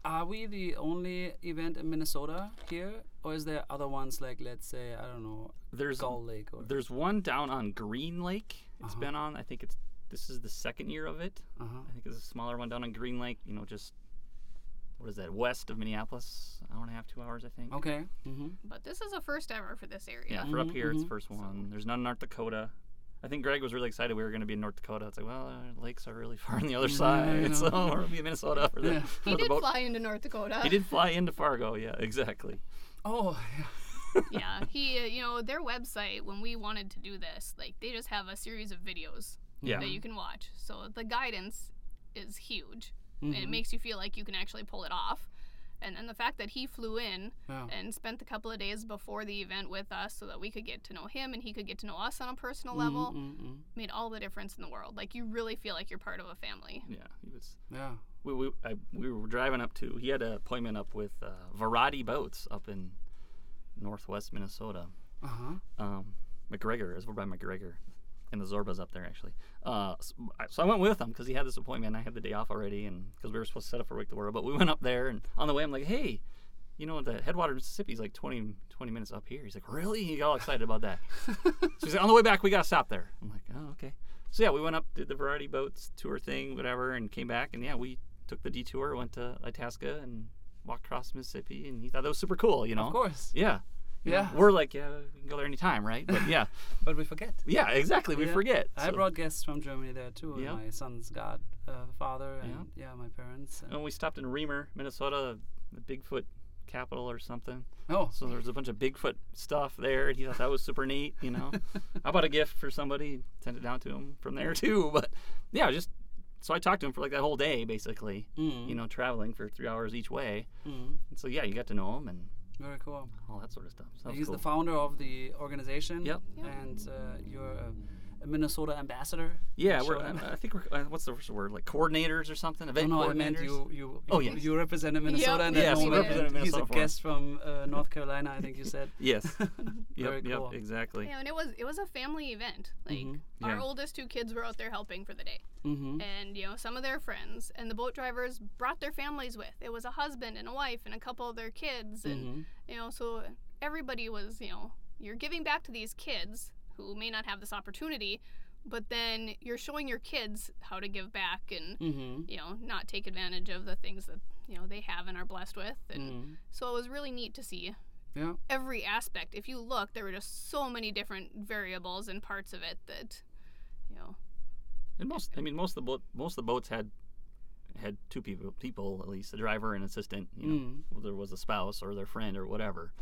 Speaker 1: Are we the only event in Minnesota here, or is there other ones like let's say I don't know
Speaker 3: there's
Speaker 1: Gull Lake or
Speaker 3: there's one down on Green Lake. It's
Speaker 1: Uh-huh.
Speaker 3: been on. I think it's this is the second year of it.
Speaker 1: uh huh
Speaker 3: I think it's a smaller one down on Green Lake. You know, just what is that? West of Minneapolis, hour and a half, two hours, I think.
Speaker 1: okay mm-hmm.
Speaker 2: But this is a first ever for this area.
Speaker 3: Yeah, for up
Speaker 1: Mhm,
Speaker 3: here, it's
Speaker 1: mhm.
Speaker 3: the first one. There's none in North Dakota. I think Greg was really excited we were going to be in North Dakota. It's like, well, uh, lakes are really *laughs* far on the other
Speaker 1: Yeah,
Speaker 3: side, so we're going to be in Minnesota for the,
Speaker 1: Yeah. *laughs*
Speaker 3: for
Speaker 2: He
Speaker 3: the
Speaker 2: did
Speaker 3: boat.
Speaker 2: fly into North Dakota.
Speaker 3: He did fly into Fargo. Yeah, exactly.
Speaker 1: oh
Speaker 2: yeah, *laughs* yeah, he, uh, you know, their website when we wanted to do this, like they just have a series of videos
Speaker 3: Yeah.
Speaker 2: that you can watch. So the guidance is huge, and it
Speaker 1: Mhm.
Speaker 2: makes you feel like you can actually pull it off. And then the fact that he flew in
Speaker 1: yeah.
Speaker 2: and spent a couple of days before the event with us so that we could get to know him and he could get to know us on a personal
Speaker 1: Mhm,
Speaker 2: level
Speaker 1: mm, mm.
Speaker 2: made all the difference in the world. Like you really feel like you're part of a family.
Speaker 3: Yeah, he was.
Speaker 1: yeah
Speaker 3: We, we, I, we were driving up to. He had an appointment up with uh, Varadi Boats up in northwest Minnesota.
Speaker 1: uh huh
Speaker 3: um, McGregor is over by McGregor, and the Zorbaz up there actually. Uh, so, I, so I went with him because he had this appointment. and I had the day off already, and because we were supposed to set up for Wake the World, but we *laughs* went up there, and on the way I'm like, hey. You know, the Headwater, Mississippi is like 20, 20 minutes up here. He's like, really? He got all excited about that. *laughs* so he's like, on the way back, we got to stop there. I'm like, oh, okay. So yeah, we went up, did the variety boats tour thing, whatever, and came back. And yeah, we took the detour, went to Itasca, and walked across Mississippi. And he thought that was super cool, you know?
Speaker 1: of course
Speaker 3: Yeah.
Speaker 1: Yeah.
Speaker 3: We're like, yeah, we can go there anytime, right? But yeah. *laughs*
Speaker 1: but we forget
Speaker 3: yeah, exactly. We
Speaker 1: Yeah.
Speaker 3: forget.
Speaker 1: I brought guests from Germany there too.
Speaker 3: Yeah.
Speaker 1: My son's godfather and yeah, my parents. and-
Speaker 3: And we stopped in Remer, Minnesota, the Bigfoot capital or something.
Speaker 1: oh,
Speaker 3: So there's a bunch of Bigfoot stuff there, and he thought that was super neat. You know, *laughs* I bought a gift for somebody? Sent it down to him from there too. But yeah, just so I talked to him for like that whole day, basically.
Speaker 1: mm,
Speaker 3: You know, traveling for three hours each way.
Speaker 1: mm,
Speaker 3: And so yeah, you got to know him and
Speaker 1: very cool.
Speaker 3: all that sort of stuff. So
Speaker 1: He's
Speaker 3: cool.
Speaker 1: the founder of the organization.
Speaker 3: Yep.
Speaker 2: Yep.
Speaker 1: And uh, you're a, a Minnesota ambassador.
Speaker 3: Yeah, we're. I, I think we're uh, what's the first word like coordinators or something.
Speaker 1: Oh,
Speaker 3: Event
Speaker 1: no, I
Speaker 3: coordinators.
Speaker 1: meant you. You.
Speaker 3: Oh,
Speaker 1: you,
Speaker 3: yes.
Speaker 1: You represented Minnesota in that
Speaker 3: Yes, he
Speaker 1: moment.
Speaker 3: represented
Speaker 1: He's a guest from uh, North Carolina, I think you said. *laughs*
Speaker 3: Yes. *laughs*
Speaker 1: Very
Speaker 3: yep.
Speaker 1: cool.
Speaker 3: Yep. Exactly.
Speaker 2: Yeah, and it was it was a family event. Like
Speaker 1: Mhm.
Speaker 2: our
Speaker 3: Yeah.
Speaker 2: oldest two kids were out there helping for the day.
Speaker 1: Mm-hmm.
Speaker 2: and you know some of their friends and the boat drivers brought their families with it was a husband and a wife and a couple of their kids and
Speaker 1: Mm-hmm.
Speaker 2: you know so everybody was you know you're giving back to these kids who may not have this opportunity but then you're showing your kids how to give back and
Speaker 1: Mm-hmm.
Speaker 2: you know not take advantage of the things that you know they have and are blessed with and
Speaker 1: Mm-hmm.
Speaker 2: so it was really neat to see
Speaker 1: Yeah.
Speaker 2: every aspect if you look there were just so many different variables and parts of it that you know
Speaker 3: And most, I mean, most of the boat, most of the boats had had two people, people at least, a driver and assistant. You know,
Speaker 1: Mm.
Speaker 3: whether it was a spouse or their friend or whatever.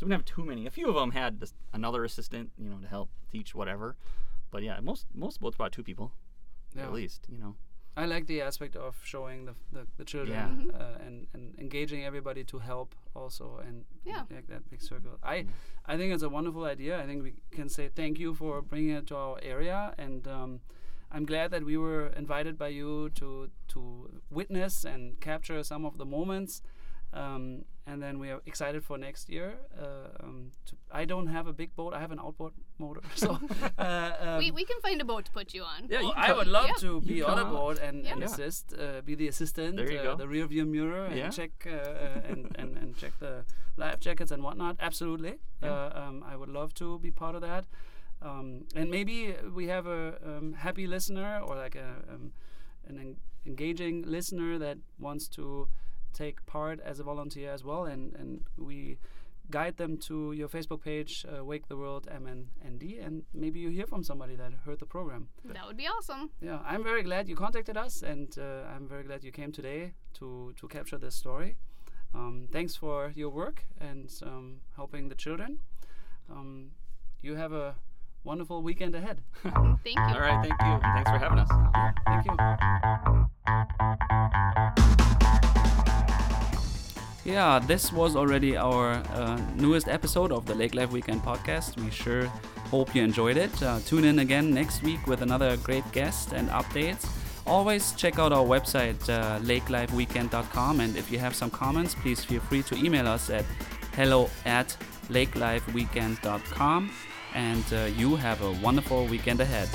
Speaker 3: So we didn't have too many. A few of them had this, another assistant, you know, to help teach whatever. But yeah, most most boats brought two people
Speaker 1: Yeah.
Speaker 3: at least. You know.
Speaker 1: I like the aspect of showing the the, the children
Speaker 3: Yeah.
Speaker 2: Mhm.
Speaker 1: uh, and and engaging everybody to help also and
Speaker 2: Yeah.
Speaker 1: like that big circle. I I think it's a wonderful idea. I think we can say thank you for bringing it to our area and. Um, I'm glad that we were invited by you to to witness and capture some of the moments. Um, and then we are excited for next year. Uh, um, to, I don't have a big boat. I have an outboard motor, *laughs* so uh, *laughs* um,
Speaker 2: we, we can find a boat to put you on.
Speaker 3: Yeah,
Speaker 1: well,
Speaker 3: can
Speaker 1: I would love
Speaker 2: Yeah.
Speaker 1: to be on a
Speaker 3: come.
Speaker 1: board and, and assist, uh, be the assistant, uh, the rear view mirror, and
Speaker 3: Yeah.
Speaker 1: check uh, uh, and, and, and *laughs* check the life jackets and whatnot. Absolutely,
Speaker 3: Yeah.
Speaker 1: uh, um, I would love to be part of that. Um, and maybe we have a um, happy listener or like a um, an en- engaging listener that wants to take part as a volunteer as well, and and we guide them to your Facebook page, uh, Wake the World MNND, and maybe you hear from somebody that heard the program.
Speaker 2: That would be awesome.
Speaker 1: Yeah, I'm very glad you contacted us, and uh, I'm very glad you came today to to capture this story. Um, thanks for your work and um, helping the children. Um, you have a wonderful weekend ahead.
Speaker 2: Thank you. *laughs*
Speaker 3: All right, thank you, thanks for having us.
Speaker 1: Thank you.
Speaker 4: Yeah, this was already our uh, newest episode of the Lake Life Weekend podcast. We sure hope you enjoyed it. Uh, tune in again next week with another great guest and updates. Always check out our website, uh, lakelifeweekend.com, and if you have some comments, please feel free to email us at hello at lakelifeweekend.com. And uh, you have a wonderful weekend ahead.